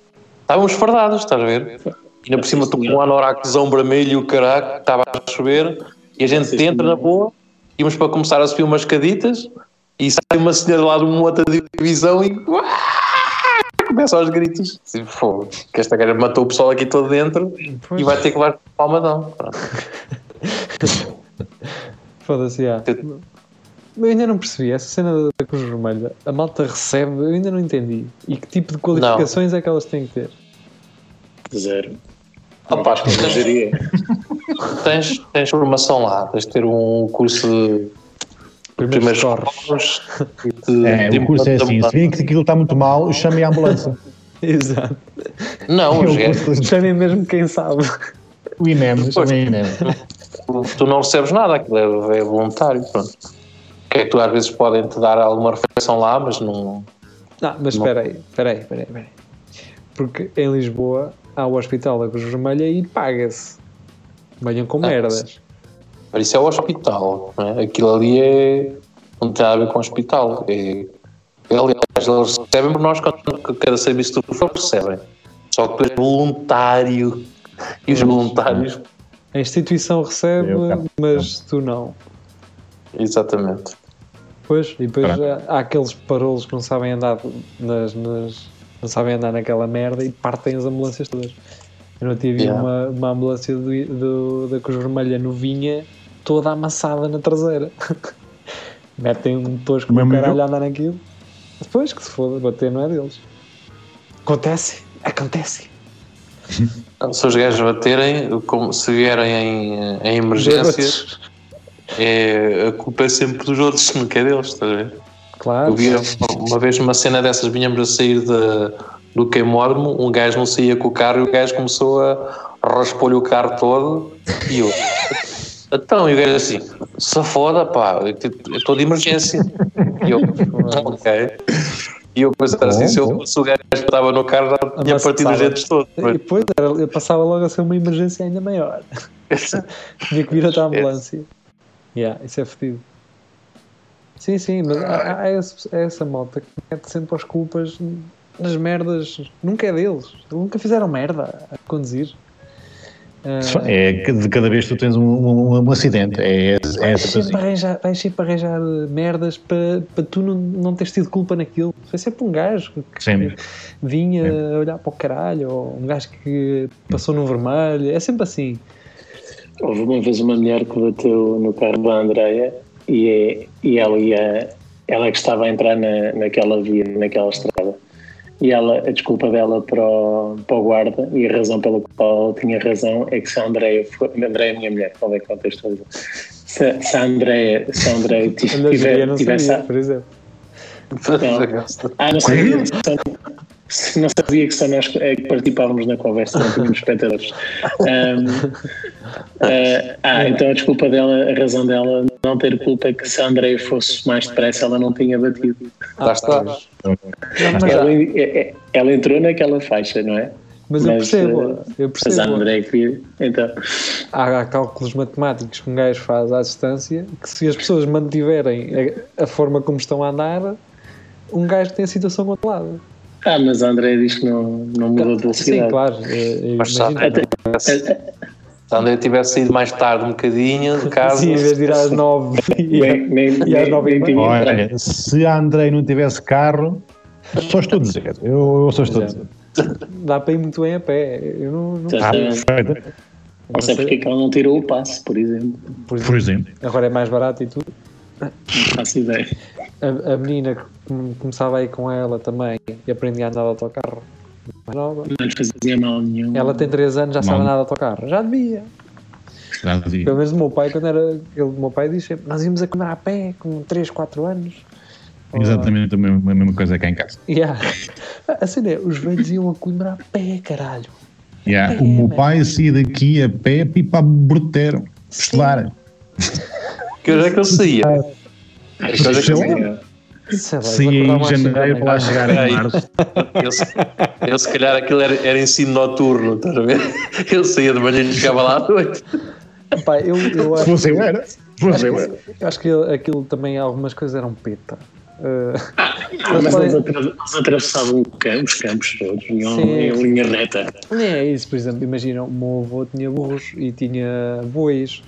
Estávamos fardados, estás a ver? E ainda por cima estou com um anorakzão vermelho e o caraca, estava a chover, e a gente entra na boa, íamos para começar a subir umas caditas, e sai uma senhora lá de uma outra divisão e começa aos gritos. Que esta gaja matou o pessoal aqui todo dentro Pois. e vai ter que levar palmadão. Foda-se, já. Eu ainda não percebi essa cena da Cruz Vermelha. A malta recebe, eu ainda não entendi. E que tipo de qualificações é que elas têm que ter? Zero. Acho que geria. tens, tens formação lá, tens de ter um curso de Primeiros socorros. É, de o curso é assim: se virem que aquilo está muito mal, chame a ambulância. Exato. Não, É os Chamem mesmo quem sabe. O INEM, Pois. chame o INEM. tu, tu não recebes nada, aquilo é, é voluntário, pronto. Que é que tu às vezes podem te dar alguma refeição lá, mas não. Não, mas Não. espera aí, espera aí, espera aí, espera aí. Porque em Lisboa há o Hospital da Cruz Vermelha e paga-se. Venham com Ah, merdas. Mas isso é o hospital, não é? aquilo ali é. não tem nada a ver com o hospital. É, aliás, eles recebem por nós quando cada serviço tu for, recebem. Só que és voluntário e os voluntários. A instituição recebe, mas tu não. Exatamente. Pois, e depois há, há aqueles parolos que não sabem andar nas, nas- não sabem andar naquela merda e partem as ambulâncias todas. Eu não tive Yeah. uma, uma ambulância do, do- da Cruz Vermelha novinha toda amassada na traseira. Metem um tosco no caralho a andar naquilo. Depois que se foda, bater não é deles. Acontece, acontece. Se os gajos baterem, como se vierem em, em emergência, é, a culpa é sempre dos outros, não é deles, estás a ver? Claro. Eu vi uma vez uma cena dessas, vinhamos a sair de, do queimódromo, um gajo não saía com o carro e o gajo começou a raspar-lhe o carro todo e eu. Então, e o gajo assim, se foda, pá, eu estou de emergência. E eu, ok. E eu pensava assim, se eu fosse o gajo que estava no carro, já tinha partido os dedos todos. E depois era, eu passava logo a ser uma emergência ainda maior. Tinha que vir até a ambulância. Yeah, isso é fedido. Sim, sim, mas há, há esse- há essa malta que mete sempre as culpas nas merdas. Nunca é deles. Nunca fizeram merda a conduzir. Ah, É que de cada vez que tu tens um, um- um acidente. É, é vais, essa sempre arranjar, vais sempre arranjar merdas para, para tu não, não teres tido culpa naquilo. Foi sempre um gajo que Sempre. vinha a olhar para o caralho, ou um gajo que passou no vermelho. É sempre assim. Houve uma vez uma mulher que bateu no carro da Andreia e, é- e ela ia, ela é que estava a entrar na, naquela via, naquela estrada. E ela, a desculpa dela para o, para o guarda e a razão pela qual ela tinha razão é que se a Andreia, for- a Andreia é a minha mulher, qual é que contextualiza? Se, se a Andreia, se a eu tiver, não tivesse, sabia, por exemplo. ah, não sabia. Não sabia que só nós é que participávamos na conversa, não tínhamos espectadores. Ahm, ah, ah, então a desculpa dela, a razão dela não ter culpa é que se a Andreia fosse mais depressa, ela não tinha batido. Lá está. Mas, Ela, é- é- ela entrou naquela faixa, não é? mas eu mas, percebo, eh, eu Mas a percebo. Andreia que então. Há, há cálculos matemáticos que um gajo faz à distância que se as pessoas mantiverem a, a forma como estão a andar, um gajo tem a situação controlada. Ah, mas a Andreia diz que não, não mudou de Sim, velocidade. claro. eh, eu Mas Se a André tivesse saído mais tarde um bocadinho de casa, Sim, em vez de ir às nove e, nem, nem, e às nove e meia. se a Andrei não tivesse carro, só estou a dizer. Eu, eu só estou a dizer. dá para ir muito bem a pé. Eu não, não, Ah, sei. perfeito. Não sei porque é que ela não tirou o passe, por exemplo. por Por exemplo. Agora é mais barato e tudo. Não faço ideia. A, a menina que come- começava a ir com ela também e aprendia a andar de autocarro. Mais nova. Não lhe fazia mal nenhum. Ela tem 3 anos, já sabe Não. andar de autocarro. Já devia. Já dizia. Pelo menos o meu pai, quando era. Ele, o meu pai diz sempre: Nós íamos a comer a pé com 3, 4 anos. Exatamente a mesma, a mesma coisa cá em casa. Yeah. A cena é: os velhos iam a comer a pé, caralho. Yeah, o meu pai saía daqui a pé e para Brutero. Estudar. que hoje é que eu saía? Lá. sim. Em cedo janeiro para lá chegar em março. Eu, se- eu se calhar aquilo era, era ensino noturno, estás a ver? Eu saía de manhã e chegava lá à noite. Pá, eu, eu acho, fosse eu era. Fosse eu era. eu acho que aquilo também, algumas coisas eram peta. Uh, Ah, mas eles atra- eles atravessavam cam- os campos todos em, em linha reta. é isso, por exemplo, imagina, o meu avô tinha burros e tinha bois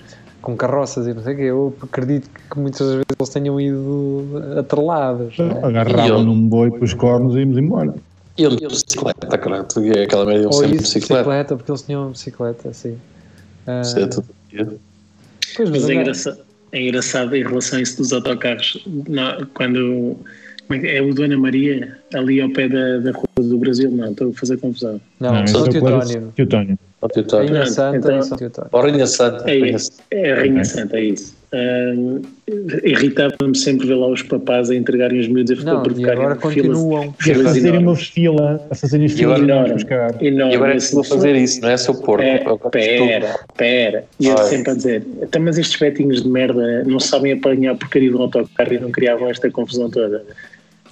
com carroças e não sei o quê. Eu acredito que muitas vezes eles tenham ido atrelados. não é? Agarravam num boi com os cornos e íamos embora. E eu de bicicleta, caralho, aquela merda, eu Ou sempre de bicicleta. bicicleta, porque eles tinham bicicleta, assim. Ah, Isso é tudo. pois, Mas é andar- engraçado, é engraçado em relação a isso dos autocarros. Na- quando como é, que é o Dona Maria, ali ao pé da, da Rua do Brasil, não, estou a fazer confusão. Não, São é o Teutónio. Teutónio. Rainha Santa Então- e São Teutónio. Rainha Santa. É isso, é a Rainha Santa, é isso. Ahm, Irritava-me sempre ver lá os papás a entregarem os miúdos a Não, e agora filas, continuam. A filas fazerem uma fila, a fazerem fila e enorme. Enorme, E agora é que assim, vou fazer isso, não é, seu porco? É, de pera, pera. E eu sempre a dizer, "Então, mas estes betinhos de merda não sabem apanhar a porcaria do autocarro e não criavam esta confusão toda.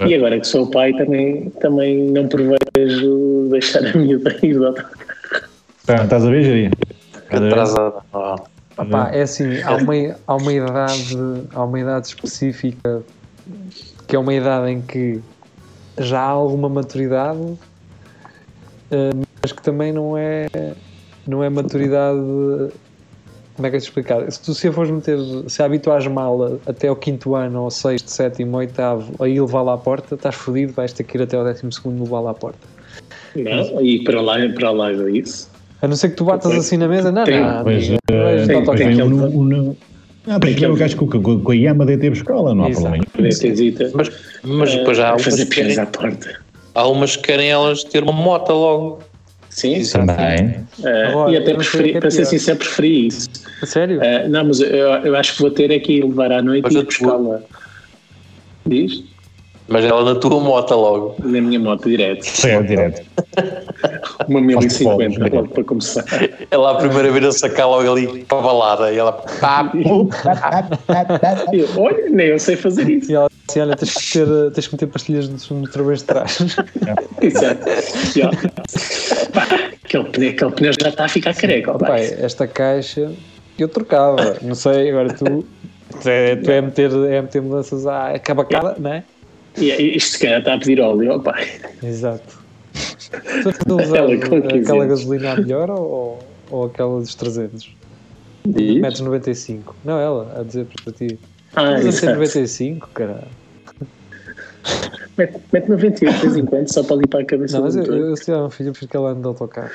E agora que sou pai, também, também não prevejo deixar a miúda ir do autocarro. Tá, estás a ver, Jeria? Atrasada. Ah. Pá, é assim, há uma, há, uma idade, há uma idade específica que é uma idade em que já há alguma maturidade, eh, mas que também não é, não é maturidade. Como é que é explicar? Se tu se a fores meter, se habituares mal até ao quinto ano, ou sexto, sétimo, oitavo, aí levá-la à porta, estás fodido, vais ter que ir até ao décimo segundo levá-la à porta. Não, e para lá, para lá é isso. A não ser que tu batas assim na mesa, não, Tem- não, Pois, não, eh, vais de tem- depois autocarro. vem aquele- o. o- o- Ah, aquele- o gajo com, com, com a Yama de ter escola, não há Exato. problema. Mas, mas depois já há umas, fazer que à porta. há umas que querem elas ter uma moto logo. Sim, Isso sim. Também. Ah, Agora, e eu até não o preferi, é para ser sincero, preferi isso. Sério? Ah, não, mas eu, eu acho que vou ter é que ir levar à noite Mas e buscá-la. Diz? Mas ela na tua moto logo. Na minha moto direto. Certo, direto. Uma 1050 Faz logo para começar. Ela a primeira vez a sacar logo ali para a balada. E ela. Pá, eu, olha, nem eu sei fazer isso. E ela assim: olha, tens que, ter, tens que meter pastilhas no, través de trás. Exato. E, ó, pá, aquele, pneu, aquele pneu já está a ficar careca. Pai, esta caixa eu trocava, não sei, agora tu. Tu é, tu é meter, é meter mudanças à cabacada, não é? E isto se calhar está a pedir óleo, pá. Exato. Tu usar aquela 15 anos. gasolina melhor ou, ou aquela dos 300? Diz? Metes 95. Não, ela, a dizer para ti. Ah, Mas a exato. 95, caralho. Mete, mete 98 de vez em quando, só para limpar a cabeça Não, mas eu, eu, se tiver um filho, prefiro que ela ande de autocarro.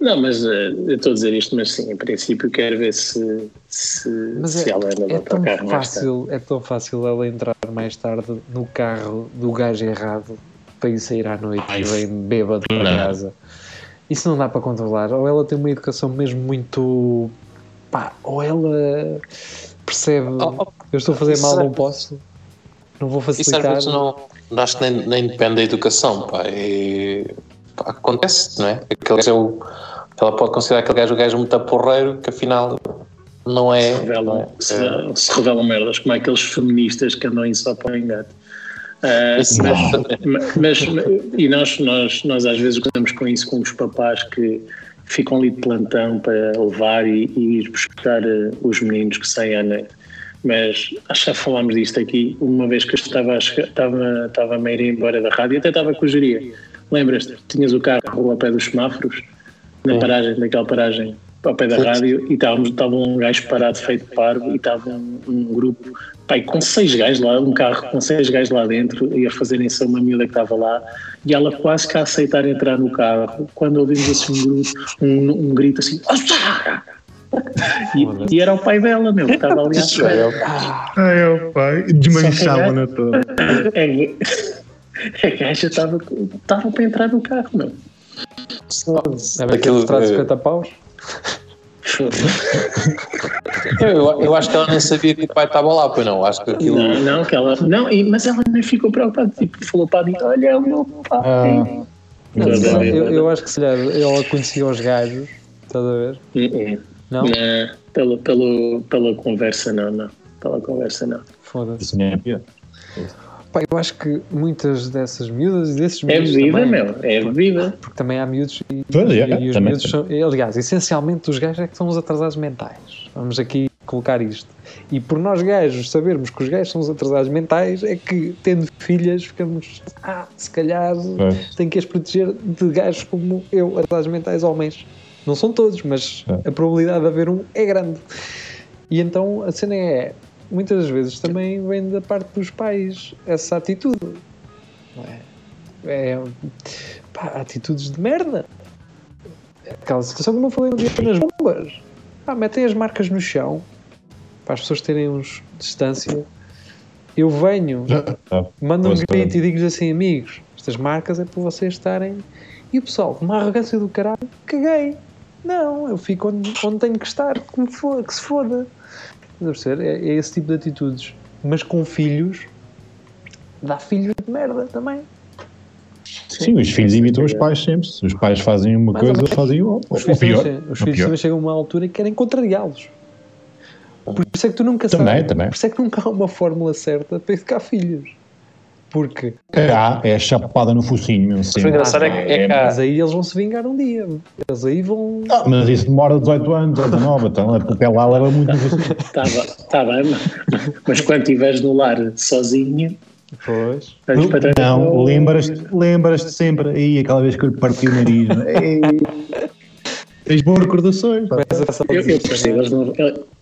Não, mas eh, eu estou a dizer isto, mas sim, em princípio quero ver se, se, Mas se é, ela anda é tão tarde. fácil, é tão fácil ela entrar mais tarde no carro do gajo errado para ir sair à noite Ai, e vem bêbado para casa. Isso não dá para controlar. Ou ela tem uma educação mesmo muito. pá, ou ela percebe. Oh, oh, eu estou a fazer mal, isso é- não posso. Não vou Isso às facilitar. vezes não. Acho que nem, nem depende da educação, pá. E, pá, acontece, não é? Aquele gajo é ela pode considerar aquele gajo o gajo muito porreiro, que afinal não é. Se revelam, é? se, se revelam merdas, como aqueles feministas que andam em só para engate. Isso mas, mas- e nós, nós, nós às vezes gostamos com isso com os papás que ficam ali de plantão para levar e, e ir buscar eh, os meninos que saem à noite. Mas acho que já falámos disto aqui, uma vez que eu estava estava, estava a meio ir embora da rádio, até estava com o geria. Lembras-te? Tinhas o carro ao pé dos semáforos, na paragem, naquela paragem ao pé da rádio, e estávamos, estava um gajo parado feito parvo e estava um, um grupo, pai, com seis gajos lá, um carro com seis gajos lá dentro, e a fazerem-se a uma miúda que estava lá, e ela quase que a aceitar entrar no carro, quando ouvimos assim um, grupo, um, um grito assim, "Ossá!" e, e era o pai dela, meu, que estava ali à espera. Ai, ó pai, desmanchava-na toda. É, a gaja estava estava para entrar no carro, meu. Ter Aquilo, eh, 50 paus. Eu, eu acho que ela nem sabia que o pai estava lá, pois não. Acho que aquilo. Não, não, que ela, não e- mas ela nem ficou preocupada, tipo, falou para mim, olha, é o meu pai. Ah. Não, eu, eu acho que se calhar ela conhecia os gajos, estás a ver? Uh-uh. Não? Não, pela, pelo, pela conversa não, não. Pela conversa não. Foda-se. Isso é pior. Pá, eu acho que muitas dessas miúdas e desses É miúdos bebida, também, meu, é bebida. porque também há miúdos e, Pois é, e os miúdos são, aliás, essencialmente os gajos é que são os atrasados mentais. Vamos aqui colocar isto. E por nós gajos sabermos que os gajos são os atrasados mentais é que tendo filhas ficamos, ah, se calhar Pois. tem que as proteger de gajos como eu, atrasados mentais homens. Não são todos, mas É. a probabilidade de haver um é grande. E então a cena é, muitas das vezes também vem da parte dos pais essa atitude. É? É, pá, atitudes de merda. Aquela situação que não falei no dia nas bombas. Pá, metem as marcas no chão para as pessoas terem uns distância. Eu venho, Ah, mando um grito e digo-lhes assim, amigos, estas marcas é para vocês estarem. E o pessoal, com uma arrogância do caralho, caguei. Não, eu fico onde, onde tenho que estar, que, me foda, que se foda. A perceber? É, é esse tipo de atitudes. Mas com filhos, dá filhos de merda também. Sim, os filhos imitam os pais sempre. Se os pais fazem uma Mais ou coisa, fazem o, Os o filhos, pior. também, os o filhos pior. também chegam a uma altura e querem contrariá-los. Por isso é que tu nunca Também, sabes. também. Por isso é que nunca há uma fórmula certa para educar filhos. Porque É, ah, é chapada no focinho, meu O sempre. engraçado é que, é que há- mas aí eles vão se vingar um dia. Eles aí vão. Ah, mas isso demora 18 anos, 19, então é porque lá leva muito no focinho. Estava, tá bem, mas- mas quando estiveres no lar sozinho, Pois. olhas para trás, Não, lembras-te lembras sempre aí aquela vez que eu lhe parti o nariz. Ei, Tens boas recordações. a Eu, eu percebo, eles não,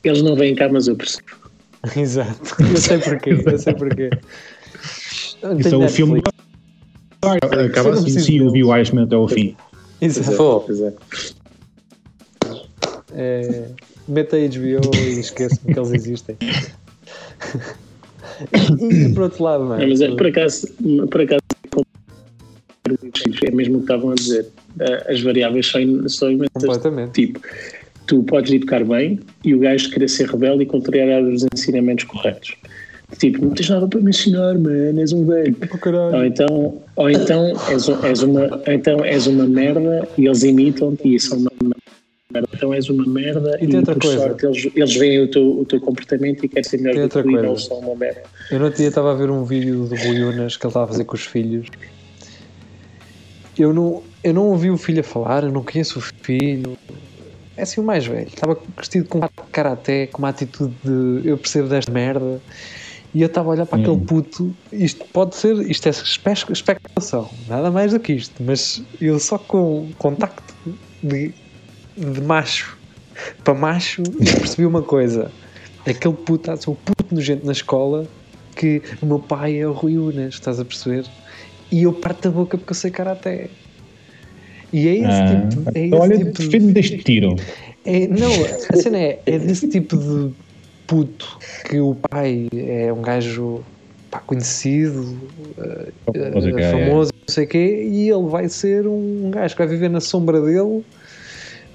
eles não vêm cá, mas eu percebo. Exato. Eu sei porquê. Eu sei porquê. Isso é o filme. Acaba assim, sim, eu deles. vi o Iceman até ao fim. Exato. Pô, Pois é. É, meta a HBO e esqueço-me que eles existem. e, por outro lado, Não, é? mas é, por acaso, por acaso é mesmo o que estavam a dizer. As variáveis são, são imensas. Completamente. Tipo, tu podes educar bem e o gajo querer ser rebelde e contrariar os ensinamentos corretos. Tipo, não tens nada para me ensinar, mano, és um velho. Oh. Ou então, ou então, és, és uma, então és uma merda e eles imitam-te e são uma merda, então és uma merda E tem outra coisa. sorte eles, eles veem o teu, o teu comportamento e querem ser melhor do que tu e não são uma merda. Eu no outro dia estava a ver um vídeo do Rui Unas que ele estava a fazer com os filhos. Eu não, eu não ouvi o filho a falar, eu não conheço o filho. É assim o mais velho. Estava vestido com um karaté, com uma atitude de eu percebo desta merda. E eu estava a olhar para aquele puto. Isto pode ser, isto é espe- especulação, nada mais do que isto. Mas eu só com contacto de, de macho para macho eu percebi uma coisa. Aquele puto ser o puto nojento na escola que o meu pai é o Rui Unas, estás a perceber? E eu parto a boca porque eu sei karaté. E é esse Ah, tipo, é então, esse olha, tipo de- deste tiro. é, não, a cena é, é desse tipo de puto que o pai é um gajo pá, conhecido, eh, Famoso, é. famoso, não sei o quê, e ele vai ser um gajo que vai viver na sombra dele,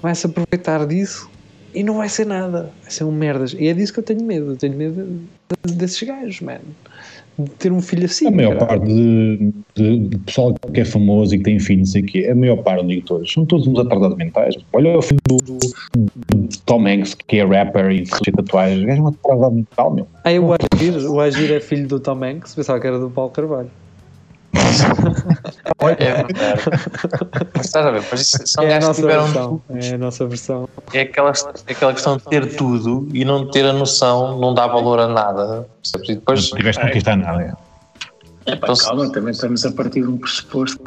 vai se aproveitar disso e não vai ser nada, vai ser um merdas. E é disso que eu tenho medo, eu tenho medo de- desses gajos, mano. De ter um filho assim. A maior caralho. parte de, de- de pessoal que é famoso e que tem filhos, não sei o quê, a maior parte, não digo todos, são todos uns atrasados mentais. Olha o filho do, do Tom Hanks, que é rapper e de tatuagens. É um atrasado mental, meu. Ah, o Agir, o Agir é filho do Tom Hanks, pensava que era do Paulo Carvalho. É verdade. Mas estás a ver, mas isso são É a nossa versão. É a nossa versão. É aquela, é aquela questão de ter tudo e não ter a noção, não dá valor a nada. percebes? E Não depois, tiveste conquistar nada. é. É pá, Então, calma, também estamos a partir de um pressuposto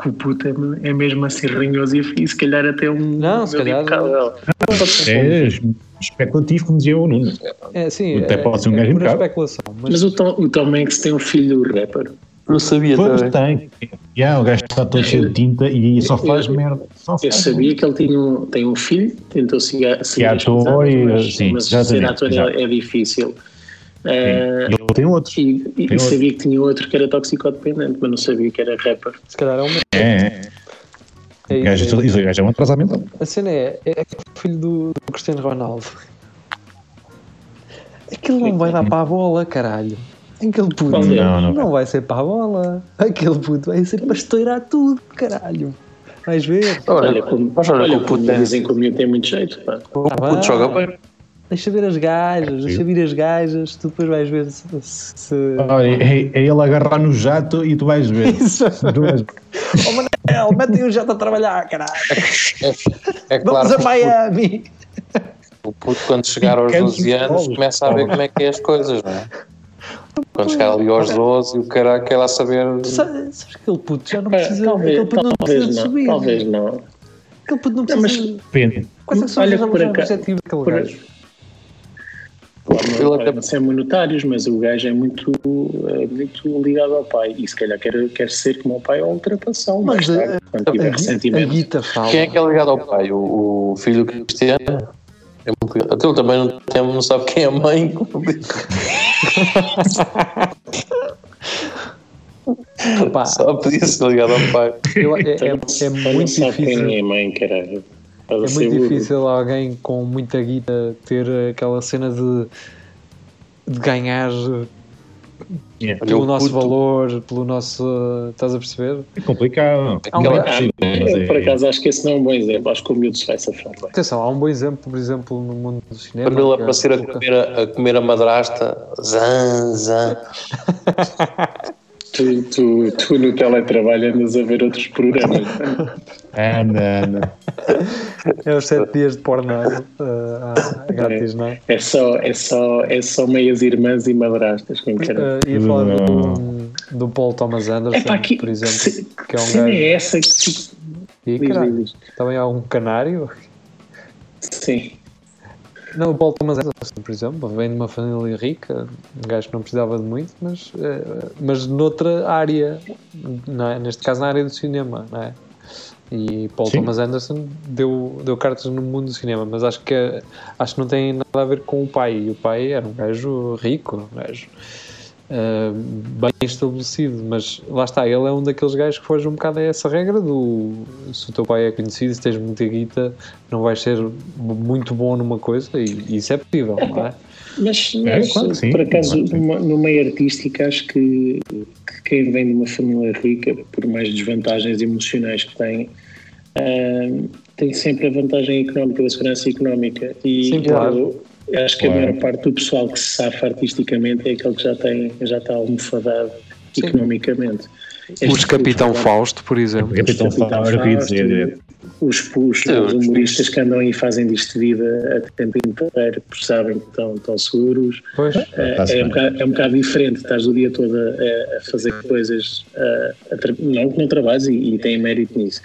que o puto é, é mesmo assim ranhoso e, se calhar até um. Não, se calhar- Não. É especulativo, como dizia o Nuno. É, sim, Até é, pode ser um é gajo impecável. especulação. Mas, Mas o Tom, o Tom Hanks tem um filho rapper. Não sabia Pois também. tem. Yeah, o gajo está todo cheio de tinta e só faz Eu- merda. Só Eu faz sabia que ele tinha um, tem um filho, tentou seguir, é armas, e- mas, sim, mas ser ator é, é difícil. E ele tem outros. e e Tem outro. sabia que tinha outro que era toxicodependente, mas não sabia que era rapper. se calhar é um. É, é. É O gajo, isso, é. gajo é um atrasado mental. A cena é, é o filho do, do Cristiano Ronaldo. Aquilo não vai dar para a bola, caralho. Aquele puto é? Não, não não vai ser para a bola. Aquele puto vai ser para estourar tudo, caralho. Vais ver. Olha, Olha, como, olha, olha, o puto, é- dizem que o miúdo tem muito jeito. Pá. o puto joga bem. Deixa ver as gajas, deixa vir as gajas, tu depois vais ver se. se... Olha, é, é ele agarrar no jato e tu vais ver. Isso. Tu vais- Oh Manel, metem o jato a trabalhar, caralho. É claro Vamos a que o puto- Miami. o puto, quando chegar aos Pequenos 12 anos, começa a ver como é que é as coisas, não é? Quando chegar ali aos 12 e o cara quer lá saber. Sabe- Sabes que aquele puto já não Pá, precisa. talvez, aquele puto não talvez precisa de não, subir. talvez não. Aquele puto não Não, mas- precisa. Depende. Quais é que são Olha os objetivos daquele por- gajo? Ele até- podem ser monetários, mas o gajo é muito, é muito ligado ao pai e se calhar quer, quer ser como o pai ou ultrapassá-lo Mas tarde, a, quando a, tiver a, ressentimento. guita fala. Quem é que é ligado ao pai? O, o filho Cristiano? É ele também não, tem, não sabe quem é a mãe. Pá, Só podia ser ligado ao pai. eu- é, é, Então, é muito sabe quem difícil. é a mãe, É muito difícil alguém com muita guita ter aquela cena de, de ganhar Yeah. Olha, pelo nosso puto- valor, pelo nosso. Estás a perceber? É complicado. Um é possível, mas Eu, por é- acaso, acho que esse não é um bom exemplo. Acho que o miúdo se vai safar bem. Atenção, há um bom exemplo, por exemplo, no mundo do cinema. Ele que é aparecer a comer a, a comer a madrasta, zan, zan. Tu, tu, tu no teletrabalho andas a ver outros programas. Anda, anda. É os 7 dias de porno ah, grátis, não é? É só, é, só, é só meias irmãs e madrastas. Com caralho. Uh, ia falar do, do Paul Thomas Anderson, É pá, que, por exemplo, se, que é um gajo. é essa que. E, caralho, também há um canário. Sim. Não, o Paul Thomas Anderson, por exemplo, vem de uma família rica, um gajo que não precisava de muito, mas, eh, mas noutra área, é? neste caso na área do cinema, não é? E Paul Sim. Thomas Anderson deu, deu cartas no mundo do cinema, mas acho que, é- acho que não tem nada a ver com o pai. E o pai era um gajo rico, um gajo eh, bem estabelecido, mas lá está, ele é um daqueles gajos que foge um bocado a essa regra do se o teu pai é conhecido, se tens muita guita, não vais ser muito bom numa coisa, e isso é possível, não é? Mas, É, mas, claro que sim, por acaso, claro numa- no meio artístico, acho que, que quem vem de uma família rica, por mais desvantagens emocionais que tem, ah, tem sempre a vantagem económica, da segurança económica. E Sim, claro. eu acho que a Claro. maior parte do pessoal que se safa artisticamente é aquele que já, tem, já está almofadado Sim. economicamente. Os Estes Capitão tipos, Fausto, por exemplo. Capitão Capitão Fausto, era o que eu ia Fausto, dizer. Os, os, os os- humoristas que andam e fazem disto de vida a tempo inteiro, porque sabem que estão, estão seguros. Pois. É, Tá-se é, um bocado, é um bocado diferente, estás o dia todo a, a fazer coisas, a, a não que não trabalhes e, e têm mérito nisso.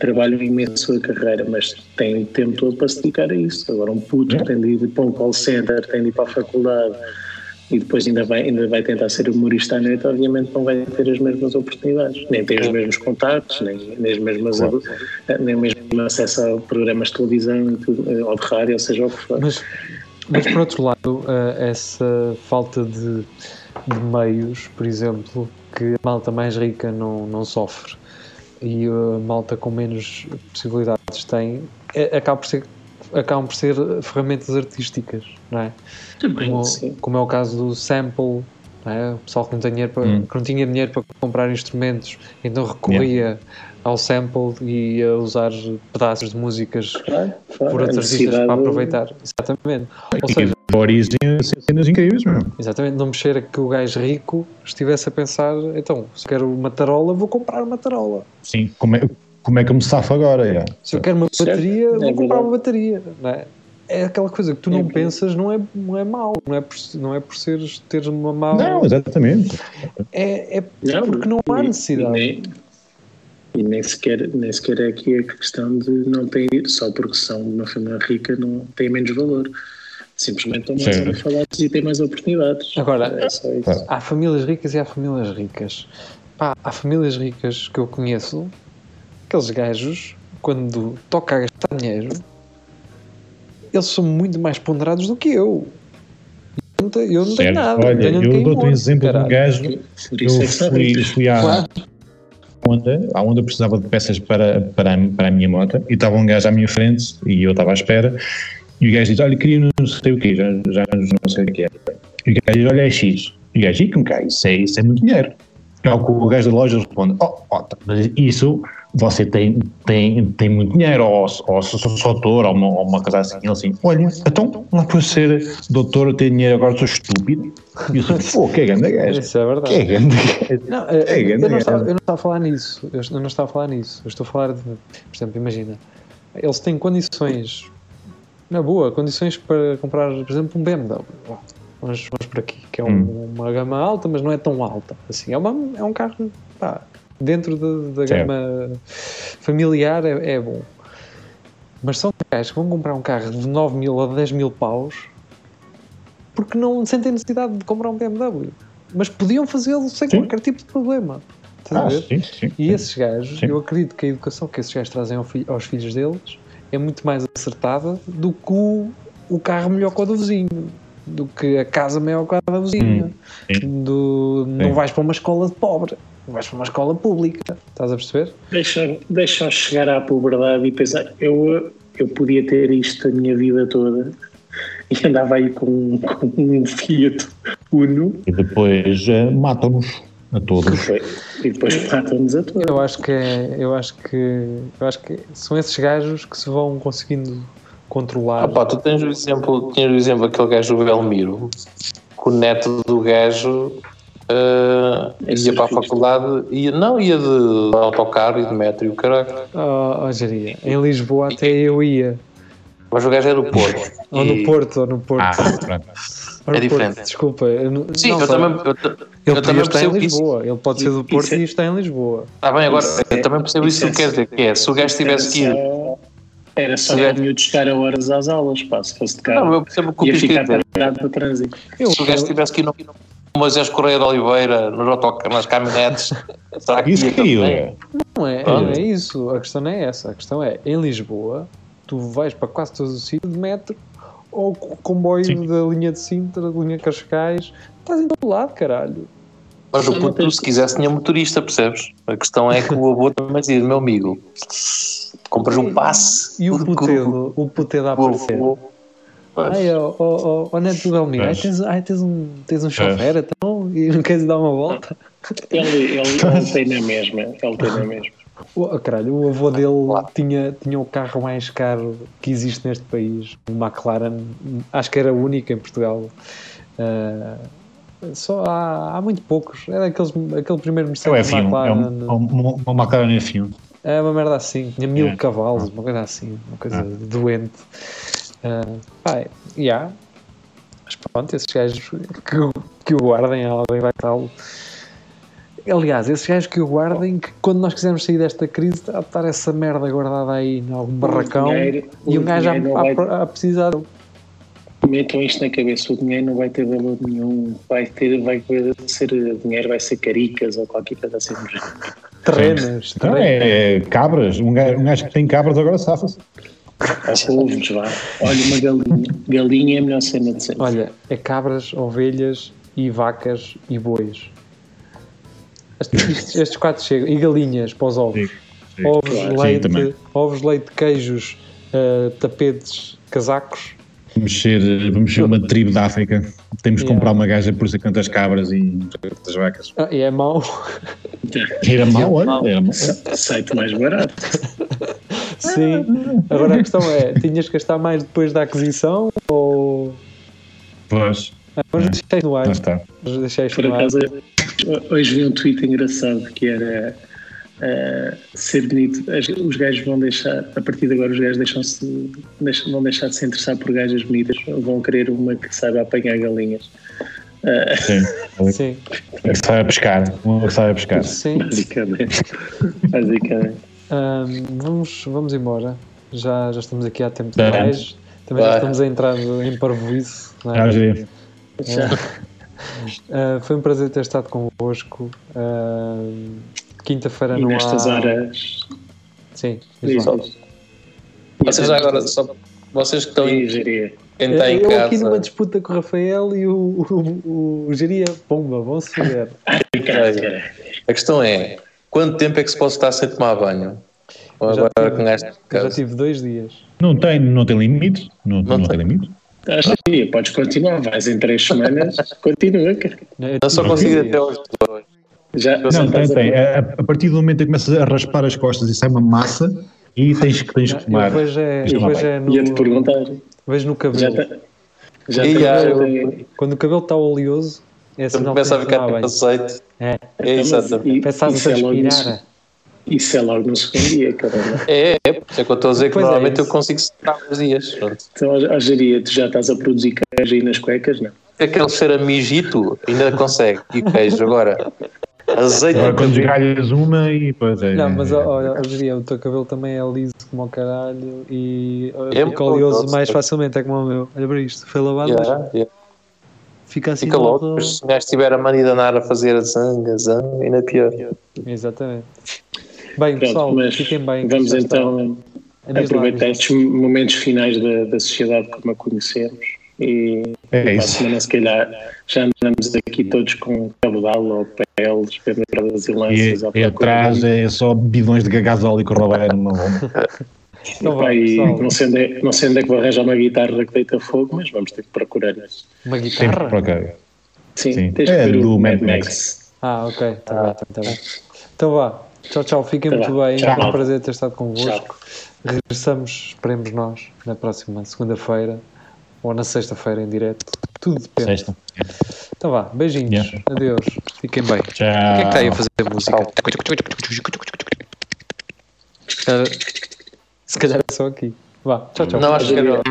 Trabalham imenso a carreira, mas têm o tempo todo para se dedicar a isso. Agora, um puto É. que tem de ir para um call center, tem de ir para a faculdade e depois ainda vai, ainda vai tentar ser humorista à noite, obviamente não vai ter as mesmas oportunidades, nem tem os mesmos contactos, nem, nem, as mesmas, nem o mesmo acesso a programas de televisão e tudo, ou de rádio, ou seja o que for. Mas, mas por outro lado, eh, essa falta de, de meios, por exemplo, que a malta mais rica não, não sofre e a malta com menos possibilidades tem, é- acaba por ser, acabam por ser ferramentas artísticas, não é? Também, Como, sim. como é o caso do sample, não é? o pessoal que não, tem dinheiro para, Hum. que não tinha dinheiro para comprar instrumentos, então recorria ao sample e a usar pedaços de músicas Claro, claro, por outros artistas para aproveitar. Exatamente. Ou E seja, valorizem cenas incríveis, meu. exatamente, não mexer a que o gajo rico estivesse a pensar, então, se eu quero uma tarola, vou comprar uma tarola. Sim, como é, como é que eu me safo agora? já? Se eu quero uma Certo, bateria, é vou comprar uma bateria. Não é? é aquela coisa que tu não É. pensas, não é, não é mau, não é por, não é por seres, teres uma má. Não, exatamente. é, é Não, porque não há necessidade. E nem, sequer, nem sequer é aqui a questão de não ter, só porque são de uma família rica, não têm menos valor. Simplesmente estão mais Sim. analfabetos e têm mais oportunidades. Agora, é só isso. Claro. Há famílias ricas e há famílias ricas. Pá, há famílias ricas que eu conheço, aqueles gajos, quando toca a gastar dinheiro, eles são muito mais ponderados do que eu. Eu não tenho, eu não tenho Certo. nada. Olha, eu dou-te um exemplo de um caralho. gajo Eu é que são fui, fui à Claro. Honda, à Honda precisava de peças para, para, a- para a minha moto e estava um gajo à minha frente e eu estava à espera e o gajo diz, olha, queria não sei o quê, já, já não sei o que é. E o gajo diz, olha, é X. E o gajo, e com que isso é, isso é muito dinheiro. Ao que o gajo da loja responde, oh, oh, tá, mas isso você tem, tem, tem muito dinheiro, ou, ou sou doutor, ou uma, ou uma coisa assim. Ele assim, olha, então não é para ser doutor, eu tenho dinheiro, agora sou estúpido. E assim, pô, que é grande gajo. Isso é verdade. Que é grande gajo. Não, É, eu, não estava, gajo. eu não estava a falar nisso. Eu não estava a falar nisso. Eu estou a falar de, por exemplo, imagina, eles têm condições, na boa, condições para comprar, por exemplo, um BMW. Vamos, vamos por aqui, que é um- Hum. uma gama alta, mas não é tão alta. Assim, é, uma, é um carro pá, dentro da, da Certo. gama familiar, é, é bom. Mas são gajos que vão comprar um carro de 9 mil ou 10 mil paus porque não sentem necessidade de comprar um BMW. Mas podiam fazê-lo sem Sim. qualquer tipo de problema. Estás a Ah, ver? sim, sim. E esses gajos, Sim. eu acredito que a educação que esses gajos trazem ao fi- aos filhos deles é muito mais acertada do que o, o carro melhor que o do vizinho, do que a casa maior que a da vizinha. Hum, Do, não vais para uma escola de pobre, vais para uma escola pública. Estás a perceber? Deixa, deixa chegar à puberdade e pensar, eu, eu podia ter isto a minha vida toda e andava aí com, com um Fiat Uno E depois eh, matam-nos a todos. e depois matam-nos a todos. Eu acho que é, eu acho que eu acho que são esses gajos que se vão conseguindo controlar. Ah, pá, tu tens o exemplo, tinhas o exemplo daquele gajo do Belmiro, que o neto do gajo Esse ia para a faculdade, ia, não, ia de autocarro e de metro e o caralho. Oh, oh, em Lisboa até eu ia. Mas o gajo é do Porto. Ou no Porto, ou no Porto. Ah, pronto. Ou no é diferente. Porto, desculpa. eu não- Sim, não, eu só- também, eu, Ele eu também estar em percebo isso. Lisboa. Ele pode ser do Porto Isso é- e está em Lisboa. Está bem, agora, Isso eu é- também percebo isso isso que é- quer dizer, que é, se o gajo tivesse que ir... Era só o miúdo chegar a horas às aulas, pá, se fosse de carro. Não, eu percebo que o ia ficar parado para trânsito. Eu, Se o gajo tivesse que ir no no Moisés Correia de Oliveira, nos autocarros, nas caminhonetes, será que Isso caiu, também? é. não, é, não é isso. A questão não é essa. A questão é, em Lisboa, tu vais para quase todos os sítios de metro ou comboio Sim. da linha de Sintra, da linha de Cascais. Estás em todo lado, caralho. Mas o puto, se quisesse, tinha motorista, percebes? A questão é que o avô também dizia, meu amigo, compras um passe. E o putedo, o putedo a aparecer. Ai, ó, ó, Neto Belmiro, ai, tens, ai, tens um, tens um chofer, então, e não queres dar uma volta? Ele, ele, ele tem na mesma, ele tem na mesma. O, oh, caralho, o avô dele tinha, tinha o carro mais caro que existe neste país, um McLaren, acho que era o único em Portugal. Ah, só há, há muito poucos. É daqueles, aquele primeiro É o Mercedes F1, é McLaren. um, um, um, uma McLaren F1. É uma merda assim, tinha mil É. cavalos, uma coisa assim, uma coisa Ah. doente. Uh, pá, yeah. Mas pronto, esses gajos que, o- que o guardem, alguém vai tal. Aliás, esses gajos que o guardem, que quando nós quisermos sair desta crise, está a estar essa merda guardada aí em algum barracão dinheiro- e o um gajo a, vai- a precisar. Metam isto na cabeça, o dinheiro não vai ter valor nenhum, vai ter, vai ser dinheiro, vai ser caricas ou qualquer coisa assim. Terrenos, é, é cabras. Um gajo, um gajo que tem cabras agora safa-se. Ovos, vá. Olha, uma galinha. Galinha é a melhor cena de sempre. Olha, é cabras, ovelhas e vacas e bois. Estes, estes- quatro chegam. E galinhas para os ovos. Sim, sim. Ovos, Claro. Sim, leite, também. ovos, leite, queijos, eh, tapetes, casacos. Vamos ser, vamos ser uma tribo da África. Temos que Yeah. comprar uma gaja por ser tantas cabras e tantas vacas. Ah, e é mau. Era mau, olha. Era mau. Site mais barato. Sim. Agora a questão é: tinhas que gastar mais depois da aquisição ou. Pois, Ah, Vamos deixar isto no ar. lá está. Vamos deixar isto Por no ar. Hoje vi um tweet engraçado que era eh, ser bonito. As- Os gajos vão deixar, a partir de agora, os gajos deixam-se, deixam- vão deixar de se interessar por gajas bonitas, vão querer uma que saiba apanhar galinhas. Eh, Sim. Sim. Que sabe a pescar. Uma que pescar. Sim. basicamente. basicamente. Ahm, vamos, vamos embora. Já, já estamos aqui há tempo demais. Também já estamos a entrar em parvoíce. não é? Já. Já. Ah, foi um prazer ter estado convosco. Ah, Quinta-feira não nestas há. horas. Sim, lá. Vocês já agora, só, vocês que estão em, Geria. quem está em Eu aqui numa casa, disputa com o Rafael e o, o, o Geria, pomba, vão se foder. a questão é, quanto tempo é que se pode estar sem tomar banho? Ou Já agora tive- com esta Eu já casa? tive dois dias. Não tem, não tem limite. Não, Não não, tem tem. limite. Acho que podes continuar, vais em três semanas, continua, cara. Eu Eu só consigo até dois. Já, Não, já tem, estás a- tem. A, a partir do momento em que começas a raspar as costas e sai uma massa, e tens que, tens que tomar. vejo é, vejo vai. é no, Ia-te perguntar. vejo no Já cabelo. está. Já E está- já, já eu- tem- Quando o cabelo está oleoso, é começa a tem ficar com banho. azeite, É, é Então, exatamente. e- pensavas isso a é logo no- respirar. Isso é logo no segundo dia, caramba. É, é, por isso é que eu estou a dizer que Pois é, normalmente eu isso. consigo secar os dias. Pronto. Então, a a geria, tu já estás a produzir queijo aí nas cuecas, não? Aquele cheiro a mijito ainda consegue, e queijo. Agora, azeite Agora quando cabelo, esgalhas uma e depois é. Não, mas olha, ó, Geria, o teu cabelo também é liso como o caralho e É fica oleoso mais facilmente, é como o meu. Olha para isto, foi lavado, mas yeah, fica assim. fica logo-. Se o gajo estiver a mania danar a fazer a zanga, a zanga, ainda pior. Exatamente. Bem, Pronto, pessoal, mas fiquem bem. vamos está. então aproveitar estes momentos finais da, da sociedade como a conhecemos e É para a isso. semana, se calhar, já andamos aqui todos com cabedal ou peles penduradas e E, lanças e procura atrás é só bidões de gasóleo que roubaram. Não, Então e pessoal. não, sei onde é, não sei onde é que vou arranjar uma guitarra que deita fogo, mas vamos ter que procurar isso. Uma guitarra? para cá. Sim, Sim. É do Mad Max. Max. Ah, ok, está bem, tá bem. Então vá, tchau, tchau, fiquem Tá muito bem. bem. Tchau. Foi um prazer ter estado convosco. Regressamos, esperemos nós, na próxima segunda-feira ou na sexta-feira em direto. Tudo depende. Sexta. Então vá, beijinhos, Yeah. adeus, fiquem bem. Tchau. Quem é que está aí a fazer música? Se calhar- Se calhar é só aqui. Vá, tchau, tchau. Não, acho que era.